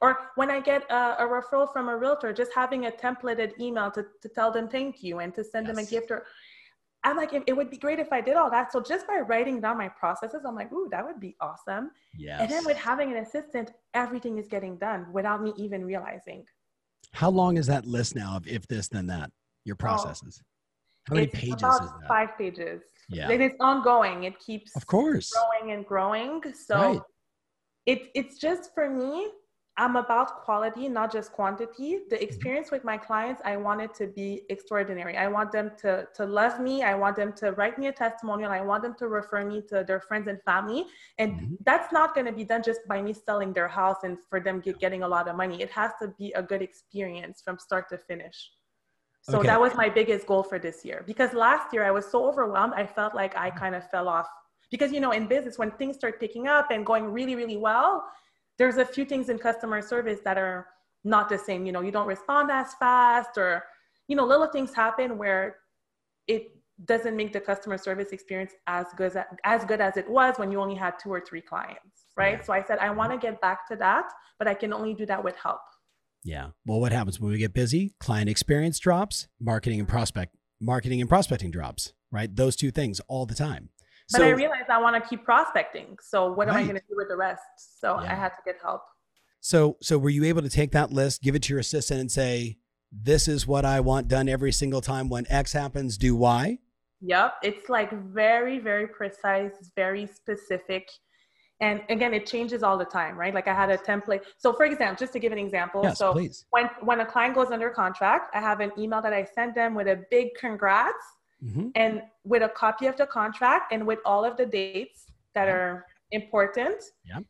Or when I get a, a referral from a realtor, just having a templated email to, to tell them thank you and to send them a gift. Or I'm like, it, it would be great if I did all that. So just by writing down my processes, I'm like, ooh, that would be awesome. Yes. And then with having an assistant, everything is getting done without me even realizing. How long is that list now of if this, then that? Your oh. processes? How many Oh, pages about is that? Five pages. Yeah. And it's ongoing. It keeps Of course. growing and growing. So Right. it, it's just for me, I'm about quality, not just quantity. Mm-hmm. The experience with my clients, I want it to be extraordinary. I want them to, to love me. I want them to write me a testimonial. I want them to refer me to their friends and family. And Mhm. that's not going to be done just by me selling their house and for them get, getting a lot of money. It has to be a good experience from start to finish. So Okay. that was my biggest goal for this year. Because last year I was so overwhelmed, I felt like I kind of fell off. Because, you know, in business, when things start picking up and going really, really well, there's a few things in customer service that are not the same. You know, you don't respond as fast, or, you know, little things happen where it doesn't make the customer service experience as good as, as good as it was when you only had two or three clients, right? Yeah. So I said, I want to get back to that, but I can only do that with help. Yeah. Well, what happens when we get busy? Client experience drops, marketing and prospect, marketing and prospecting drops, right? Those two things all the time. But So I realized I want to keep prospecting. So what am I going to do with the rest? So Yeah. I had to get help. so so were you able to take that list, give it to your assistant and say, this is what I want done every single time when X happens, do Y? Yep. It's like very, very precise, very specific. And again, it changes all the time, right? Like I had a template. So for example, just to give an example. Yes, so please. when when a client goes under contract, I have an email that I send them with a big congrats Mhm. and with a copy of the contract and with all of the dates that are important,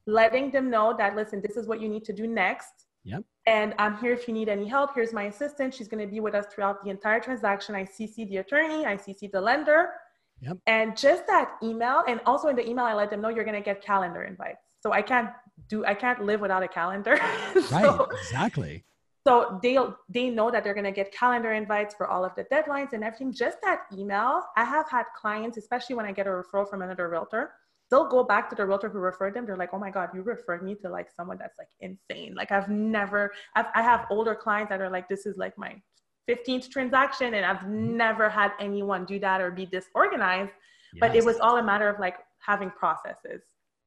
letting them know that listen, this is what you need to do next. Yep. And I'm here if you need any help. Here's my assistant. She's going to be with us throughout the entire transaction. I CC the attorney, I CC the lender. Yep. And just that email, and also in the email, I let them know you're going to get calendar invites. So I can't do, I can't live without a calendar. so, right. Exactly. So they they know that they're going to get calendar invites for all of the deadlines and everything. Just that email. I have had clients, especially when I get a referral from another realtor, they'll go back to the realtor who referred them. They're like, oh my God, you referred me to like someone that's like insane. Like I've never, I've, I have older clients that are like, this is like my 15th transaction and I've Mm-hmm. never had anyone do that or be disorganized. But it was all a matter of like having processes.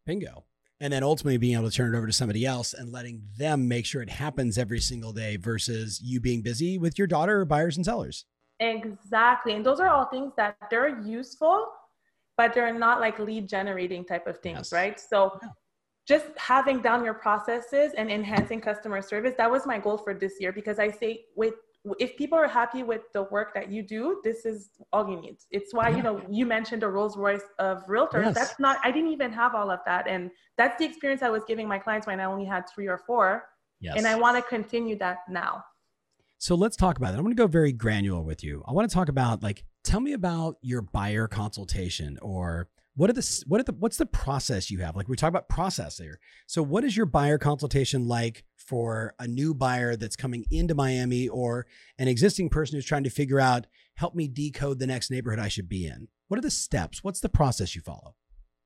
bingo. And then ultimately being able to turn it over to somebody else and letting them make sure it happens every single day versus you being busy with your daughter or buyers and sellers. Exactly. And those are all things that they're useful, but they're not like lead generating type of things, Yes. right? So Yeah. just having down your processes and enhancing customer service, that was my goal for this year because I say with if people are happy with the work that you do, this is all you need. It's why, Yeah. you know, you mentioned the Rolls Royce of realtors. Yes. That's not, I didn't even have all of that. And that's the experience I was giving my clients when I only had three or four. Yes. And I want to continue that now. So let's talk about it. I'm going to go very granular with you. I want to talk about like tell me about your buyer consultation or what are the what are the what's the process you have? Like we talk about process here. So what is your buyer consultation like for a new buyer that's coming into Miami or an existing person who's trying to figure out help me decode the next neighborhood I should be in? What are the steps? What's the process you follow?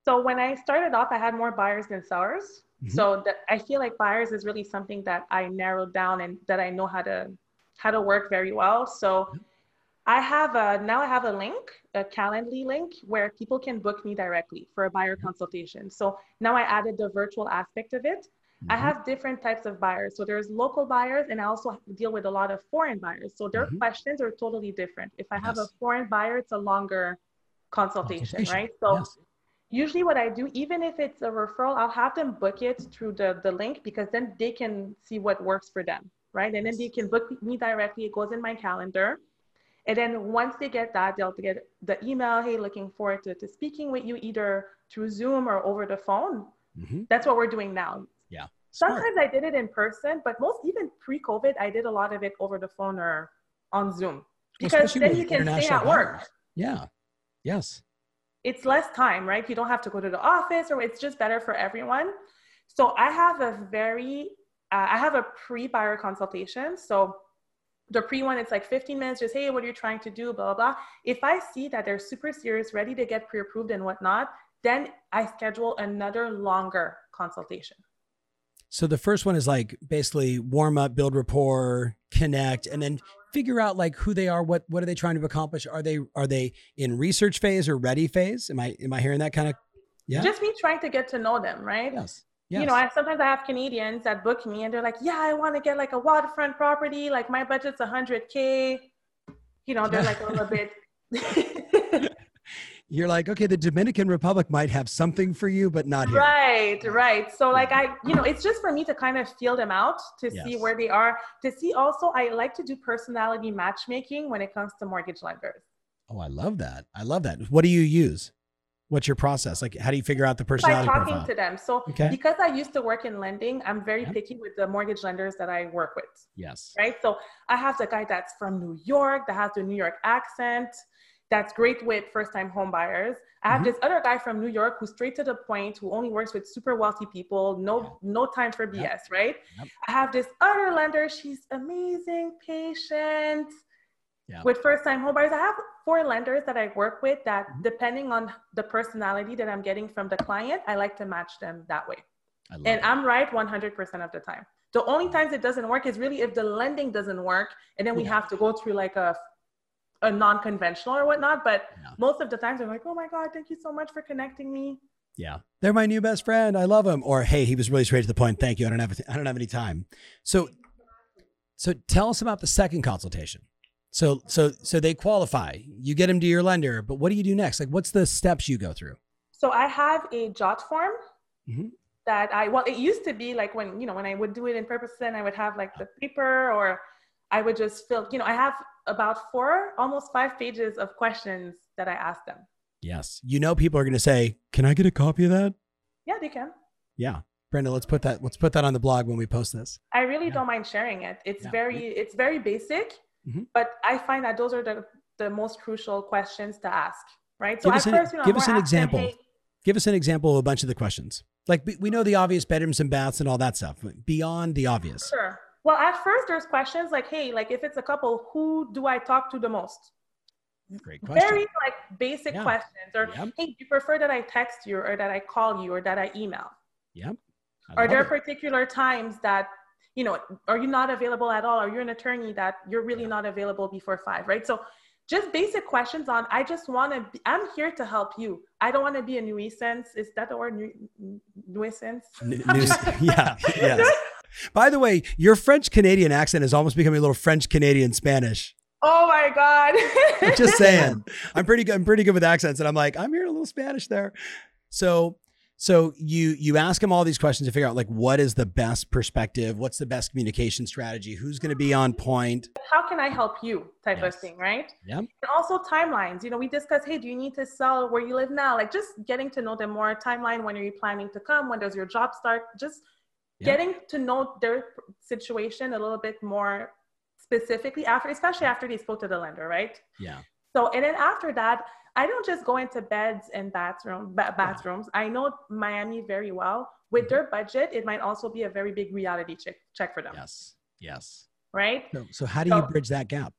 So when I started off, I had more buyers than sellers. Mhm. So that I feel like buyers is really something that I narrowed down and that I know how to how to work very well. So I have a now I have a link, a Calendly link where people can book me directly for a buyer consultation. So now I added the virtual aspect of it. I Mhm. have different types of buyers. So there's local buyers and I also deal with a lot of foreign buyers. So their Mhm. questions are totally different. If I have Yes. a foreign buyer, it's a longer consultation, Consultation. right? So Yes. usually what I do, even if it's a referral, I'll have them book it through the, the link because then they can see what works for them, right? And then they can book me directly. It goes in my calendar. And then once they get that, they'll get the email, hey, looking forward to, to speaking with you either through Zoom or over the phone. Mhm. That's what we're doing now. Smart. Sometimes I did it in person, but most even pre-COVID, I did a lot of it over the phone or on Zoom because then you can stay at work buyers. Yeah. Yes. it's less time, right? You don't have to go to the office, or it's just better for everyone. So I have a very, uh, I have a pre-buyer consultation. So the pre one, it's like 15 minutes, just hey, what are you trying to do, blah blah blah. If I see that they're super serious, ready to get pre-approved and whatnot, then I schedule another longer consultation. So the first one is like basically warm up, build rapport, connect, and then figure out like who they are, what what are they trying to accomplish? Are they are they in research phase or ready phase? Am I am I hearing that kind of Yeah. Just me trying to get to know them, right? yes. Yes. You know, I, sometimes I have Canadians that book me and they're like, yeah, I want to get like a waterfront property. Like my budget's 100K. You know, they're like a little bit. You're like, okay, the Dominican Republic might have something for you, but not here. right, right. So, like, I, you know, it's just for me to kind of feel them out to see where they are. To see also, I like to do personality matchmaking when it comes to mortgage lenders. Oh, I love that. I love that. What do you use? What's your process? Like, how do you figure out the personality? By talking profile? to them. So, Okay. because I used to work in lending, I'm very Yeah. picky with the mortgage lenders that I work with. yes. right? So I have the guy that's from New York that has the New York accent. That's great with first time home buyers. I have Mhm. this other guy from New York who's straight to the point, who only works with super wealthy people, no no time for BS, Yep. right? Yep. I have this other lender, she's amazing, patient. Yeah. With first time home buyers, I have four lenders that I work with that Mhm. depending on the personality that I'm getting from the client, I like to match them that way. And it. I'm right 100% of the time. The only times it doesn't work is really if the lending doesn't work and then we Yeah. have to go through like a a non-conventional or whatnot. But Yeah. most of the times they're like, oh my God, thank you so much for connecting me. Yeah. They're my new best friend. I love him. Or hey, he was really straight to the point. Thank you. I don't have I don't have any time. So so tell us about the second consultation. So so so they qualify. You get them to your lender, but what do you do next? Like what's the steps you go through? So I have a JotForm Mhm. that I well, it used to be like when you know when I would do it in person, I would have like the paper or I would just fill, you know, I have about four, almost five pages of questions that I ask them. Yes. You know people are going to say, "Can I get a copy of that?" Yeah, they can. Yeah. Brenda, let's put that let's put that on the blog when we post this. I really Yeah. don't mind sharing it. It's Yeah. very it's very basic, Mhm. but I find that those are the the most crucial questions to ask, right? So Give us an- first, you know, give us an example. hey, Give us an example of a bunch of the questions. Like we- we know the obvious bedrooms and baths and all that stuff. Beyond the obvious. Sure. Well, at first, there's questions like, hey, like if it's a couple, who do I talk to the most? Great question. Very like basic Yeah. questions. Or, Yep. hey, do you prefer that I text you or that I call you or that I email? Yep. I Are there it. particular times that, you know, are you not available at all? Are you an attorney that you're really not available before five, right? So just basic questions on, I just want to, be, I'm here to help you. I don't want to be a nuisance. Is that the word? Nu- nuisance? N- news- yeah. Yes. By the way, your French Canadian accent is almost becoming a little French Canadian Spanish. Oh my God. Just saying. I'm pretty good. I'm pretty good with accents, and I'm like, I'm hearing a little Spanish there. So, so you you ask them all these questions to figure out like what is the best perspective, what's the best communication strategy, who's going to be on point. How can I help you type Yes. of thing, right? Yeah. And also timelines. You know, we discuss, hey, do you need to sell where you live now? Like just getting to know them more. Timeline, when are you planning to come? When does your job start? Just Yeah. getting to know their situation a little bit more specifically after, especially after they spoke to the lender, right? Yeah. So, and then after that, I don't just go into beds and bathroom, ba- bathrooms. I know Miami very well. With Mhm. their budget, it might also be a very big reality check check for them, Yes. Yes. right? So, so how do you bridge that gap?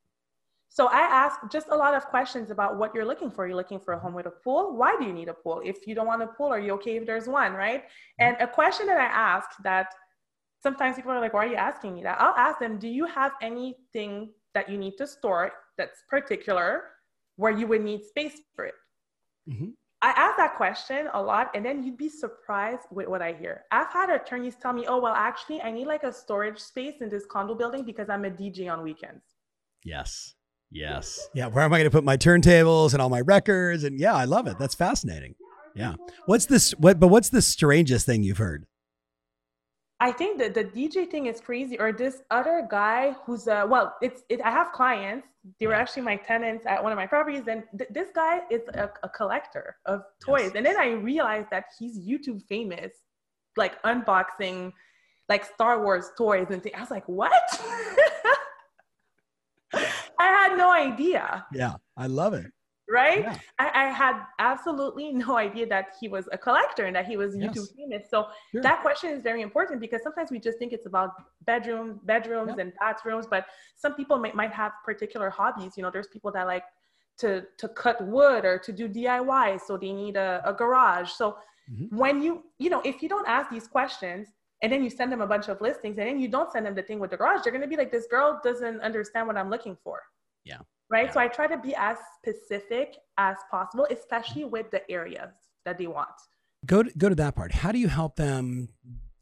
So I ask just a lot of questions about what you're looking for. You're looking for a home with a pool. Why do you need a pool? If you don't want a pool, are you okay if there's one, right? And a question that I ask that sometimes people are like, why are you asking me that? I'll ask them, do you have anything that you need to store that's particular where you would need space for it? Mhm. I ask that question a lot, and then you'd be surprised with what I hear. I've had attorneys tell me, oh, well, actually, I need like a storage space in this condo building because I'm a DJ on weekends. Yes. Yes. Yeah. Where am I going to put my turntables and all my records? And yeah, I love it. That's fascinating. Yeah. What's this? What? But what's the strangest thing you've heard? I think that the DJ thing is crazy. Or this other guy who's uh well, it's it, I have clients. They were actually my tenants at one of my properties, and th- this guy is a, a collector of toys. Yes. And then I realized that he's YouTube famous, like unboxing, like Star Wars toys and things. I was like, what? I had no idea, Yeah. I love it. right? Yeah. I, I had absolutely no idea that he was a collector and that he was Yes. YouTube famous. So Sure. that question is very important because sometimes we just think it's about bedroom, bedrooms Yep. and bathrooms, but some people might, might have particular hobbies. You know, there's people that like to to cut wood or to do DIY, so they need a, a garage. So Mhm. when you you know if you don't ask these questions and then you send them a bunch of listings and then you don't send them the thing with the garage, they're gonna be like, this girl doesn't understand what I'm looking for. Yeah. Right. Yeah. So I try to be as specific as possible, especially with the areas that they want. Go to, go to that part. How do you help them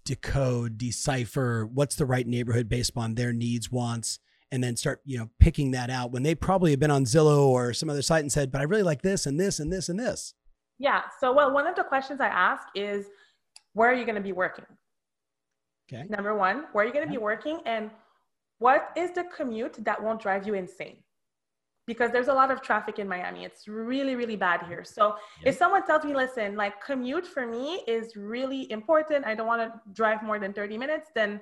decode, decipher what's the right neighborhood based on their needs, wants, and then start you know picking that out when they probably have been on Zillow or some other site and said, but I really like this and this and this and this. Yeah. So, well, one of the questions I ask is, where are you going to be working? Okay. Number one, where are you going to Yeah. be working? And what is the commute that won't drive you insane? Because there's a lot of traffic in Miami. It's really, really bad here. So Yeah. if someone tells me, listen, like commute for me is really important, I don't want to drive more than 30 minutes, then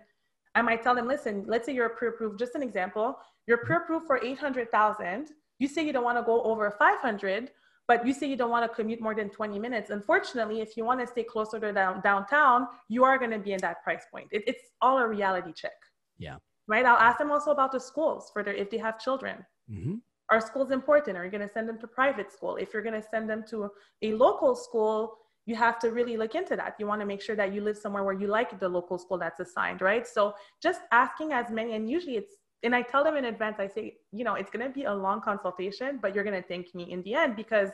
I might tell them, listen, let's say you're pre-approved, just an example, you're Mm-hmm. pre-approved for 800,000. You say you don't want to go over 500, but you say you don't want to commute more than 20 minutes. Unfortunately, if you want to stay closer to down, downtown, you are going to be in that price point. It, it's all a reality check. Yeah. Right. I'll ask them also about the schools for their, if they have children. Mm-hmm. Are schools important? Are you going to send them to private school? If you're going to send them to a local school, you have to really look into that. You want to make sure that you live somewhere where you like the local school that's assigned, right? So just asking as many, and usually it's, and I tell them in advance, I say, you know, it's going to be a long consultation, but you're going to thank me in the end because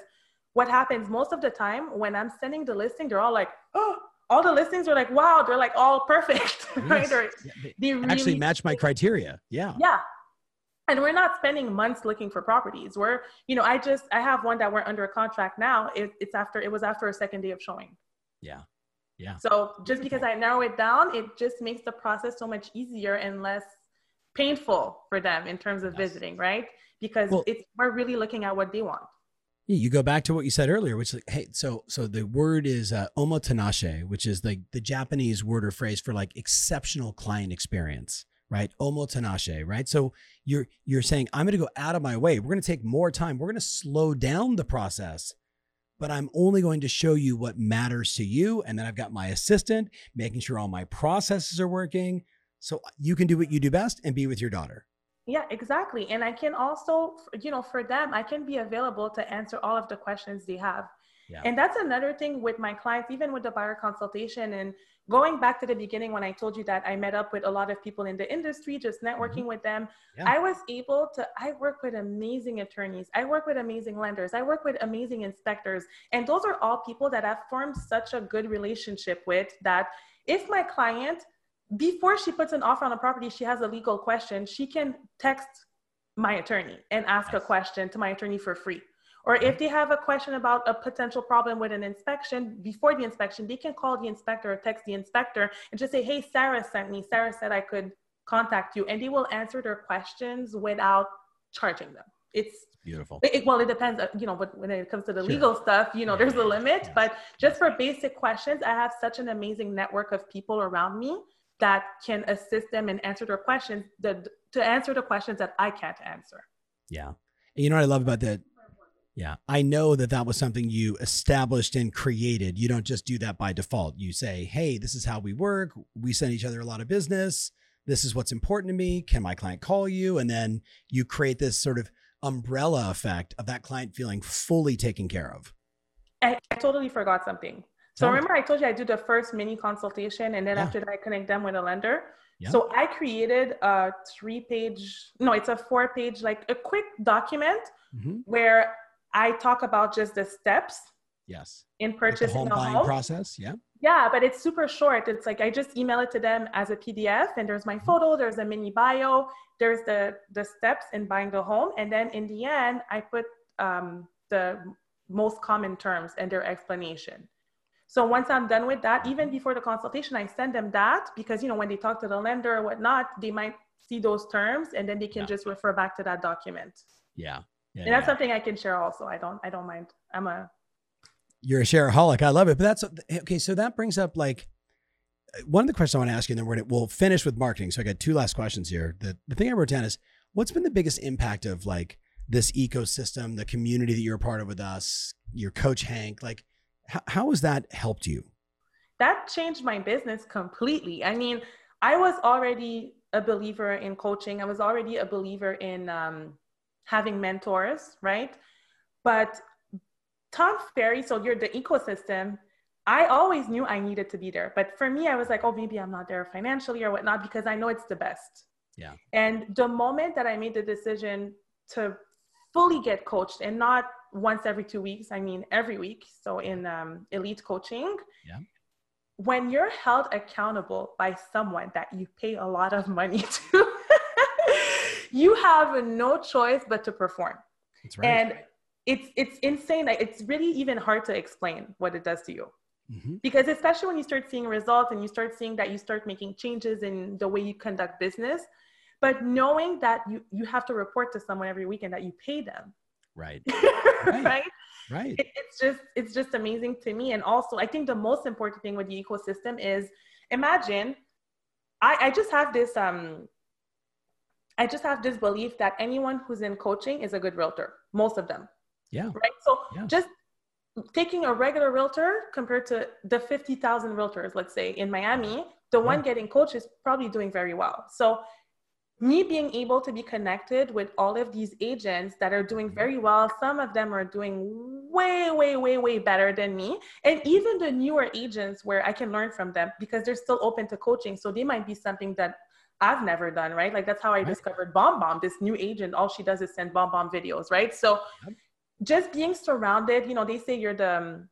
what happens most of the time when I'm sending the listing, they're all like, oh, all the listings are like, wow, they're like all perfect, right? Or they they really actually match my criteria. Yeah. yeah. And we're not spending months looking for properties. We're, you know, I just, I have one that we're under a contract now. It, it's after, it was after a second day of showing. Yeah. Yeah. So just because I narrow it down, it just makes the process so much easier and less painful for them in terms of Yes. visiting, right? Because Well- it's, we're really looking at what they want. you go back to what you said earlier, which is hey, so so the word is uh, omotenashi, which is like the Japanese word or phrase for like exceptional client experience, right? Omotenashi, right? So you're you're saying I'm going to go out of my way. We're going to take more time. We're going to slow down the process, but I'm only going to show you what matters to you, and then I've got my assistant making sure all my processes are working, so you can do what you do best and be with your daughter. Yeah, exactly. And I can also, you know, for them, I can be available to answer all of the questions they have. Yeah. And that's another thing with my clients, even with the buyer consultation. And going back to the beginning when I told you that I met up with a lot of people in the industry, just networking mm-hmm. with them, yeah. I was able to, I work with amazing attorneys, I work with amazing lenders, I work with amazing inspectors. And those are all people that I've formed such a good relationship with that if my client before she puts an offer on a property, she has a legal question. She can text my attorney and ask a question to my attorney for free. Or if they have a question about a potential problem with an inspection, before the inspection, they can call the inspector or text the inspector and just say, Hey, Sarah sent me. Sarah said I could contact you. And they will answer their questions without charging them. It's beautiful. It, well, it depends, uh, you know, but when it comes to the sure. legal stuff, you know, yeah, there's a limit. Yeah. But just for basic questions, I have such an amazing network of people around me that can assist them and answer their questions that to answer the questions that I can't answer. Yeah. You know what I love about that? Yeah. I know that that was something you established and created. You don't just do that by default. You say, "Hey, this is how we work. We send each other a lot of business. This is what's important to me. Can my client call you?" And then you create this sort of umbrella effect of that client feeling fully taken care of. I, I totally forgot something. So remember I told you I do the first mini consultation and then yeah. after that I connect them with a lender. Yeah. So I created a three page, no, it's a four page, like a quick document mm-hmm. where I talk about just the steps. Yes. In purchasing like the home buying home. process. Yeah. Yeah, but it's super short. It's like I just email it to them as a PDF and there's my mm-hmm. photo, there's a mini bio, there's the the steps in buying the home. And then in the end, I put um, the most common terms and their explanation. So once I'm done with that, even before the consultation, I send them that because you know when they talk to the lender or whatnot, they might see those terms and then they can yeah. just refer back to that document. Yeah. yeah and that's yeah. something I can share also. I don't I don't mind. I'm a you're a shareaholic. I love it. But that's okay. So that brings up like one of the questions I want to ask you, and then we're gonna, we'll finish with marketing. So I got two last questions here. The the thing I wrote down is what's been the biggest impact of like this ecosystem, the community that you're a part of with us, your coach Hank, like how, how has that helped you? That changed my business completely. I mean, I was already a believer in coaching. I was already a believer in um, having mentors, right? But Tom Ferry, so you're the ecosystem. I always knew I needed to be there. But for me, I was like, oh, maybe I'm not there financially or whatnot because I know it's the best. Yeah. And the moment that I made the decision to fully get coached and not once every two weeks, I mean every week. So in um, elite coaching, yeah. when you're held accountable by someone that you pay a lot of money to, you have no choice but to perform. That's right. And it's it's insane. It's really even hard to explain what it does to you. Mm-hmm. Because especially when you start seeing results and you start seeing that you start making changes in the way you conduct business, but knowing that you you have to report to someone every week and that you pay them Right. right. right. Right. It, it's just it's just amazing to me. And also I think the most important thing with the ecosystem is imagine I, I just have this um I just have this belief that anyone who's in coaching is a good realtor. Most of them. Yeah. Right. So yeah. just taking a regular realtor compared to the 50,000 realtors, let's say in Miami, the yeah. one getting coached is probably doing very well. So me being able to be connected with all of these agents that are doing very well some of them are doing way way way way better than me. And even the newer agents where i can learn from them because they're still open to coaching. So they might be something that i've never done right? Like that's how i right. discovered BombBomb this new agent. All she does is send BombBomb videos right? So just being surrounded you know they say you're the um,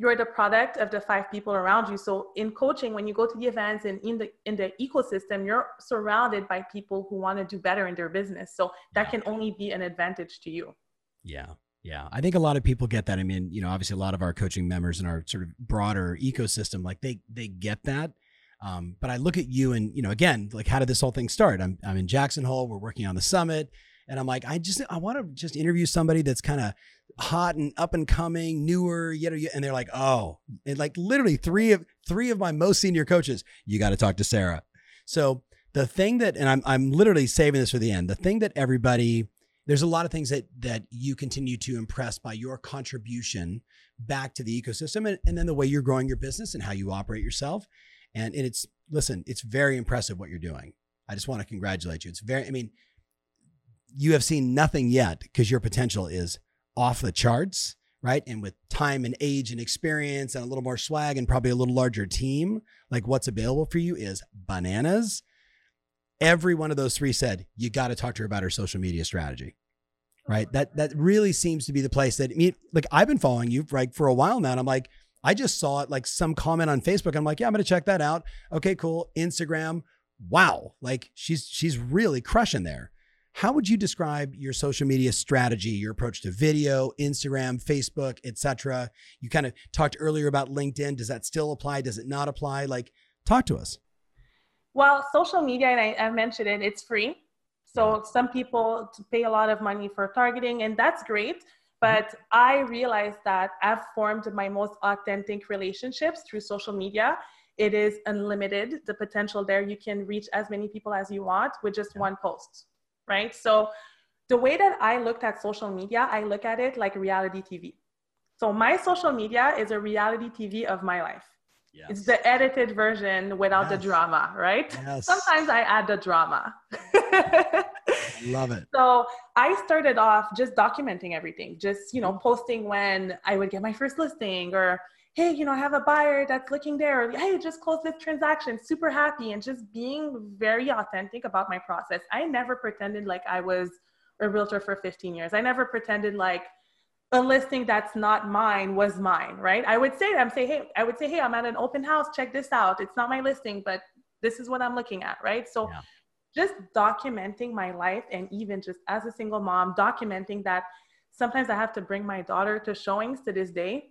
you're the product of the five people around you. So in coaching when you go to the events and in the in the ecosystem you're surrounded by people who want to do better in their business. So that can only be an advantage to you. Yeah. Yeah. I think a lot of people get that. I mean you know obviously a lot of our coaching members in our sort of broader ecosystem like they they get that. Um, but i look at you and you know again like how did this whole thing start? I'm, I'm in jackson hole we're working on the summit and I'm like, I just I want to just interview somebody that's kind of hot and up and coming, newer, know, and they're like, oh, and like literally three of three of my most senior coaches, you got to talk to Sarah. So the thing that, and I'm I'm literally saving this for the end. The thing that everybody, there's a lot of things that that you continue to impress by your contribution back to the ecosystem, and, and then the way you're growing your business and how you operate yourself. And, and it's listen, it's very impressive what you're doing. I just want to congratulate you. It's very, I mean, you have seen nothing yet because your potential is off the charts, right? And with time and age and experience and a little more swag and probably a little larger team, like what's available for you is bananas. Every one of those three said, you got to talk to her about her social media strategy. Right. That that really seems to be the place that I mean, like I've been following you right for a while now. And I'm like, I just saw it like some comment on Facebook. I'm like, yeah, I'm gonna check that out. Okay, cool. Instagram. Wow. Like she's she's really crushing there. How would you describe your social media strategy, your approach to video, Instagram, Facebook, etc.? You kind of talked earlier about LinkedIn. Does that still apply? Does it not apply? Like, talk to us. Well, social media, and I, I mentioned it, it's free. So some people pay a lot of money for targeting, and that's great. Mm-hmm. But I realized that I've formed my most authentic relationships through social media. It is unlimited, the potential there. You can reach as many people as you want with just one post right? So the way that I looked at social media, I look at it like reality TV. So my social media is a reality TV of my life. Yes. It's the edited version without yes. the drama, right? Yes. Sometimes I add the drama. Love it. So I started off just documenting everything, just, you know, mm-hmm. posting when I would get my first listing or, hey, you know, I have a buyer that's looking there. Or, hey, just close this transaction, super happy, and just being very authentic about my process. I never pretended like I was a realtor for 15 years. I never pretended like a listing that's not mine was mine, right? I would say I'm say, hey, I would say, hey, I'm at an open house, check this out. It's not my listing, but this is what I'm looking at, right? So yeah. just documenting my life and even just as a single mom, documenting that sometimes I have to bring my daughter to showings to this day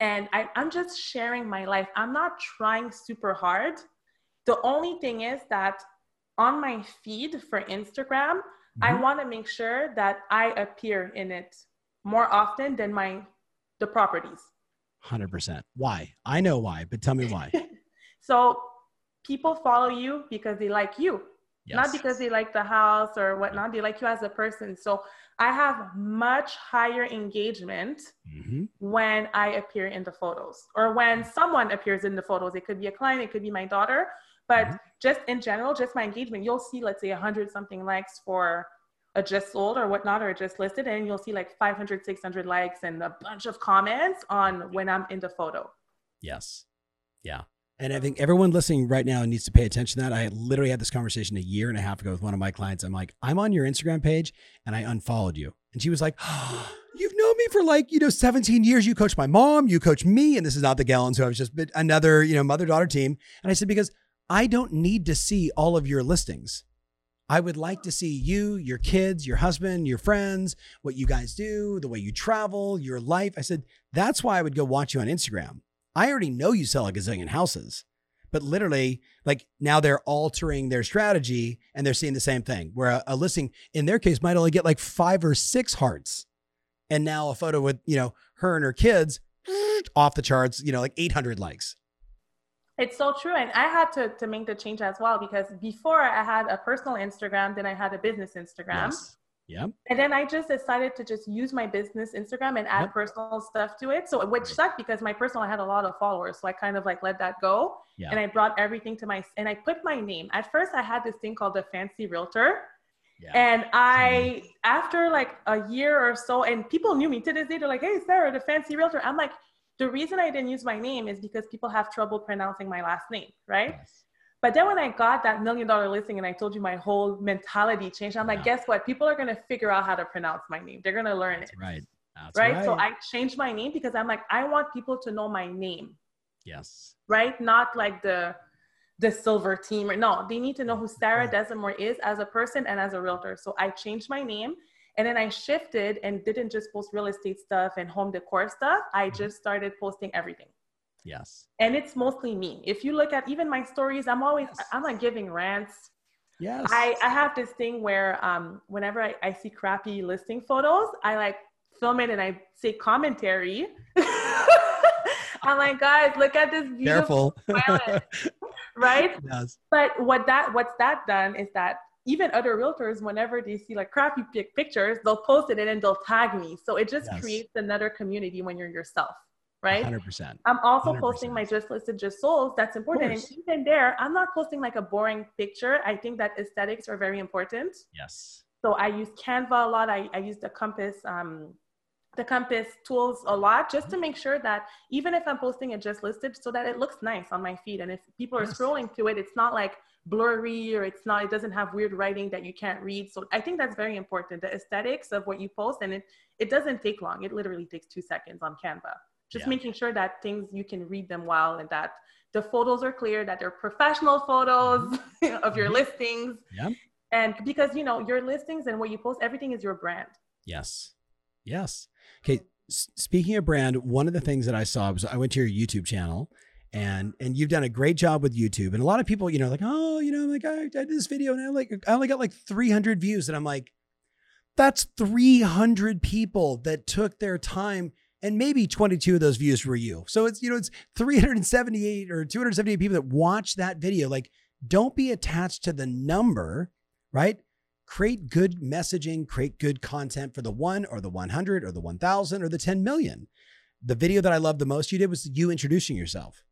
and I, I'm just sharing my life. I'm not trying super hard. The only thing is that on my feed for Instagram, mm-hmm. I want to make sure that I appear in it more often than my the properties. 100%. Why? I know why, but tell me why. so people follow you because they like you. Yes. Not because they like the house or whatnot. They like you as a person. So I have much higher engagement mm-hmm. when I appear in the photos or when someone appears in the photos. It could be a client, it could be my daughter, but mm-hmm. just in general, just my engagement, you'll see, let's say, 100 something likes for a just sold or whatnot or just listed, and you'll see like 500, 600 likes and a bunch of comments on when I'm in the photo. Yes. Yeah. And I think everyone listening right now needs to pay attention to that. I literally had this conversation a year and a half ago with one of my clients. I'm like, I'm on your Instagram page and I unfollowed you. And she was like, oh, You've known me for like, you know, 17 years. You coach my mom, you coach me. And this is not the Gallons who I was just another, you know, mother daughter team. And I said, Because I don't need to see all of your listings. I would like to see you, your kids, your husband, your friends, what you guys do, the way you travel, your life. I said, That's why I would go watch you on Instagram. I already know you sell a gazillion houses, but literally, like now they're altering their strategy and they're seeing the same thing where a, a listing in their case might only get like five or six hearts. And now a photo with, you know, her and her kids off the charts, you know, like 800 likes. It's so true. And I had to, to make the change as well because before I had a personal Instagram, then I had a business Instagram. Yes. Yeah. And then I just decided to just use my business Instagram and add yep. personal stuff to it. So which sucked because my personal I had a lot of followers. So I kind of like let that go. Yeah. And I brought everything to my and I put my name. At first I had this thing called the fancy realtor. Yeah. And I mm. after like a year or so, and people knew me to this day, they're like, hey Sarah, the fancy realtor. I'm like, the reason I didn't use my name is because people have trouble pronouncing my last name, right? Yes. But then when I got that million dollar listing and I told you my whole mentality changed, I'm like, guess what? People are gonna figure out how to pronounce my name. They're gonna learn That's it. Right. That's right. right. So I changed my name because I'm like, I want people to know my name. Yes. Right? Not like the the silver team or no, they need to know who Sarah Desamours is as a person and as a realtor. So I changed my name and then I shifted and didn't just post real estate stuff and home decor stuff. I mm-hmm. just started posting everything. Yes. And it's mostly me. If you look at even my stories, I'm always, yes. I'm like giving rants. Yes. I, I have this thing where um, whenever I, I see crappy listing photos, I like film it and I say commentary. I'm like, guys, look at this beautiful Careful. right? yes. But what that what's that done is that even other realtors, whenever they see like crappy pic- pictures, they'll post it and then they'll tag me. So it just Yes. creates another community when you're yourself, right? 100%. I'm also 100%. posting my just listed, just souls. That's important. And even there, I'm not posting like a boring picture. I think that aesthetics are very important. Yes. So I use Canva a lot. I, I use the Compass, um, the Compass tools a lot just to make sure that even if I'm posting it just listed, so that it looks nice on my feed. And if people are Yes. scrolling to it, it's not like blurry or it's not, it doesn't have weird writing that you can't read. So I think that's very important. The aesthetics of what you post, and it it doesn't take long. It literally takes two seconds on Canva. Just Yeah. making sure that things you can read them well and that the photos are clear, that they're professional photos of your Mhm. listings. Yep. And because you know your listings and what you post, everything is your brand. Yes. Yes. Okay. S- speaking of brand, one of the things that I saw was I went to your YouTube channel and and you've done a great job with YouTube. And a lot of people, you know, like, oh, you know, like I, I did this video and I like I only got like 300 views. And I'm like, that's 300 people that took their time and maybe 22 of those views were you. So it's, you know, it's 378 or 278 people that watched that video. Like, don't be attached to the number, right? Create good messaging, create good content for the one or the 100 or the 1000 or the 10 million. The video that I loved the most you did was you introducing yourself.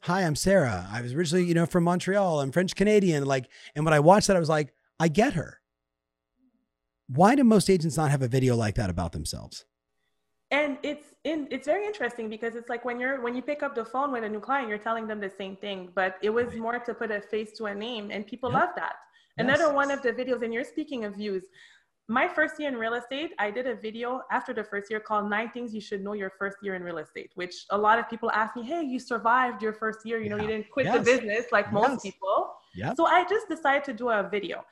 Hi, I'm Sarah. I was originally, you know, from Montreal. I'm French Canadian. Like, and when I watched that, I was like, I get her. Why do most agents not have a video like that about themselves? And it's in it's very interesting because it's like when you're when you pick up the phone with a new client you're telling them the same thing but it was Right. more to put a face to a name and people Yep. love that another Yes. one of the videos and you're speaking of views my first year in real estate i did a video after the first year called nine things you should know your first year in real estate which a lot of people ask me hey you survived your first year you know you didn't quit the business like most people Yeah. so I just decided to do a video.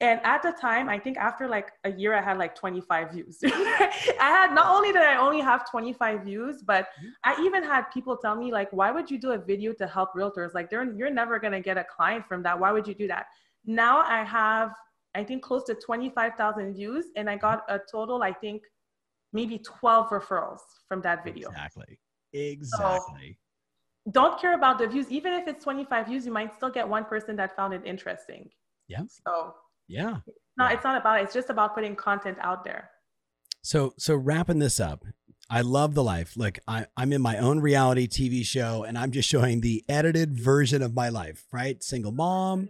And at the time, I think after like a year, I had like 25 views. I had not only did I only have 25 views, but mm-hmm. I even had people tell me like, "Why would you do a video to help realtors? Like, they're, you're never gonna get a client from that. Why would you do that?" Now I have, I think, close to 25,000 views, and I got a total, I think, maybe 12 referrals from that video. Exactly. Exactly. Don't care about the views, even if it's 25 views, you might still get one person that found it interesting. Yeah. So yeah. no, it's not about it. It's just about putting content out there. So so wrapping this up, I love the life. Like I, I'm in my own reality TV show and I'm just showing the edited version of my life, right? Single mom.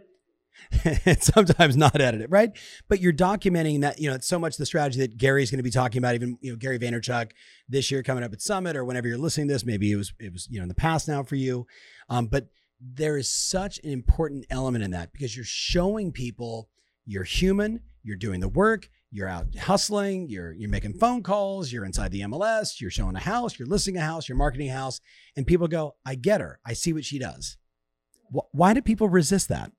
and sometimes not edited, right? But you're documenting that, you know, it's so much the strategy that Gary's going to be talking about, even, you know, Gary Vaynerchuk this year coming up at Summit or whenever you're listening to this, maybe it was, it was, you know, in the past now for you. Um, but there is such an important element in that because you're showing people you're human, you're doing the work, you're out hustling, you're you're making phone calls, you're inside the MLS, you're showing a house, you're listing a house, you're marketing a house, and people go, "I get her. I see what she does." Why do people resist that?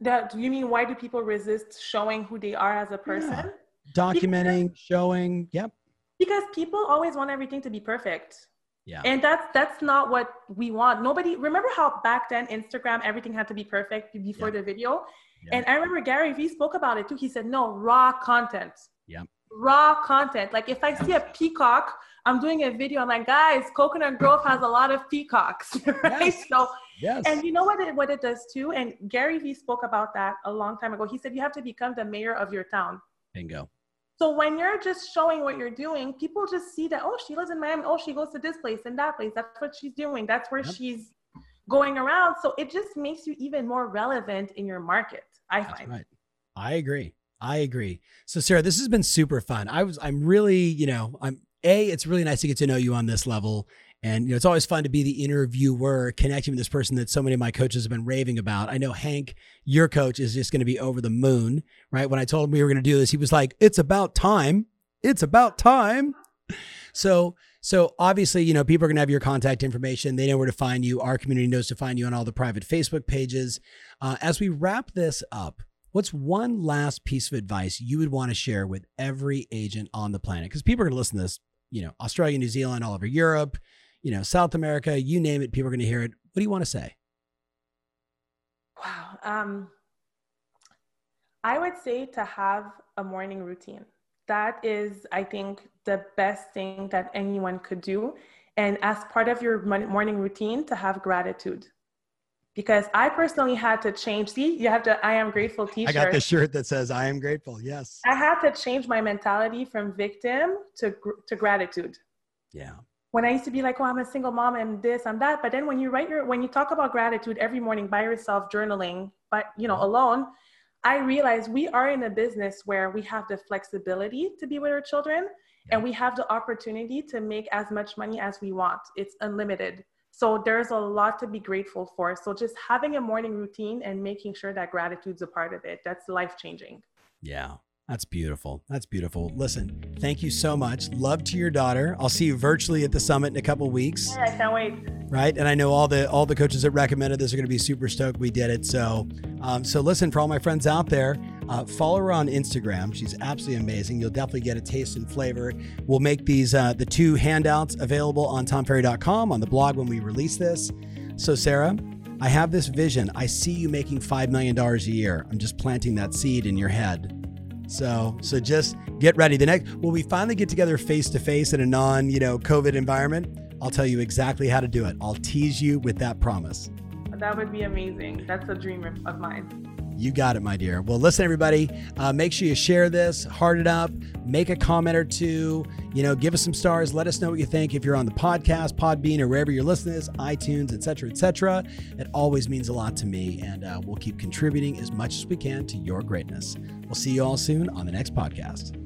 That do you mean why do people resist showing who they are as a person? Documenting, showing, yep, Because people always want everything to be perfect. yeah, And that's that's not what we want. Nobody remember how back then Instagram everything had to be perfect before Yeah. the video. Yeah. And I remember Gary Vee spoke about it too. He said, no, raw content. Yeah. Raw content. Like if I see a peacock, I'm doing a video. I'm like, guys, Coconut Grove has a lot of peacocks, right? Yes. So yes, And you know what it, what it does too? And Gary Vee spoke about that a long time ago. He said you have to become the mayor of your town. bingo, So when you're just showing what you're doing, people just see that, oh, she lives in Miami. Oh, she goes to this place and that place. That's what she's doing. That's where Yep. she's going around. So it just makes you even more relevant in your market, I that's find. right. I agree. I agree. So Sarah, this has been super fun. I was, I'm really, you know, I'm a. It's really nice to get to know you on this level. And you know, it's always fun to be the interviewer, connecting with this person that so many of my coaches have been raving about. I know Hank, your coach, is just going to be over the moon, right? When I told him we were going to do this, he was like, "It's about time. It's about time." So, so obviously, you know, people are going to have your contact information. They know where to find you. Our community knows to find you on all the private Facebook pages. Uh, as we wrap this up, what's one last piece of advice you would want to share with every agent on the planet? Because people are going to listen to this, you know, Australia, New Zealand, all over Europe, you know, South America, you name it, people are going to hear it. What do you want to say? Wow. um, I would say to have a morning routine. That is, I think, the best thing that anyone could do. And as part of your morning routine, to have gratitude. Because I personally had to change. See, you have to. I am grateful T-shirt. I got the shirt that says "I am grateful." Yes. I had to change my mentality from victim to to gratitude. Yeah when I used to be like, oh, I'm a single mom and this, I'm that. But then when you write your, when you talk about gratitude every morning by yourself, journaling, but you know, alone, I realize we are in a business where we have the flexibility to be with our children and we have the opportunity to make as much money as we want. It's unlimited. So there's a lot to be grateful for. So just having a morning routine and making sure that gratitude's a part of it, that's life changing. Yeah. That's beautiful. That's beautiful. Listen, thank you so much. Love to your daughter. I'll see you virtually at the summit in a couple weeks. Yeah, I can't wait. Right, and I know all the all the coaches that recommended this are going to be super stoked we did it. So, um, so listen for all my friends out there. Uh, follow her on Instagram. She's absolutely amazing. You'll definitely get a taste and flavor. We'll make these uh, the two handouts available on tomferry.com on the blog when we release this. So, Sarah, I have this vision. I see you making $5 million a year. I'm just planting that seed in your head. So so just get ready. The next when we finally get together face to face in a non, you know, COVID environment, I'll tell you exactly how to do it. I'll tease you with that promise. That would be amazing. That's a dream of mine. You got it, my dear. Well, listen, everybody, uh, make sure you share this, heart it up, make a comment or two, you know, give us some stars. Let us know what you think. If you're on the podcast, Podbean, or wherever you're listening to this, iTunes, etc., etc., it always means a lot to me. And uh, we'll keep contributing as much as we can to your greatness. We'll see you all soon on the next podcast.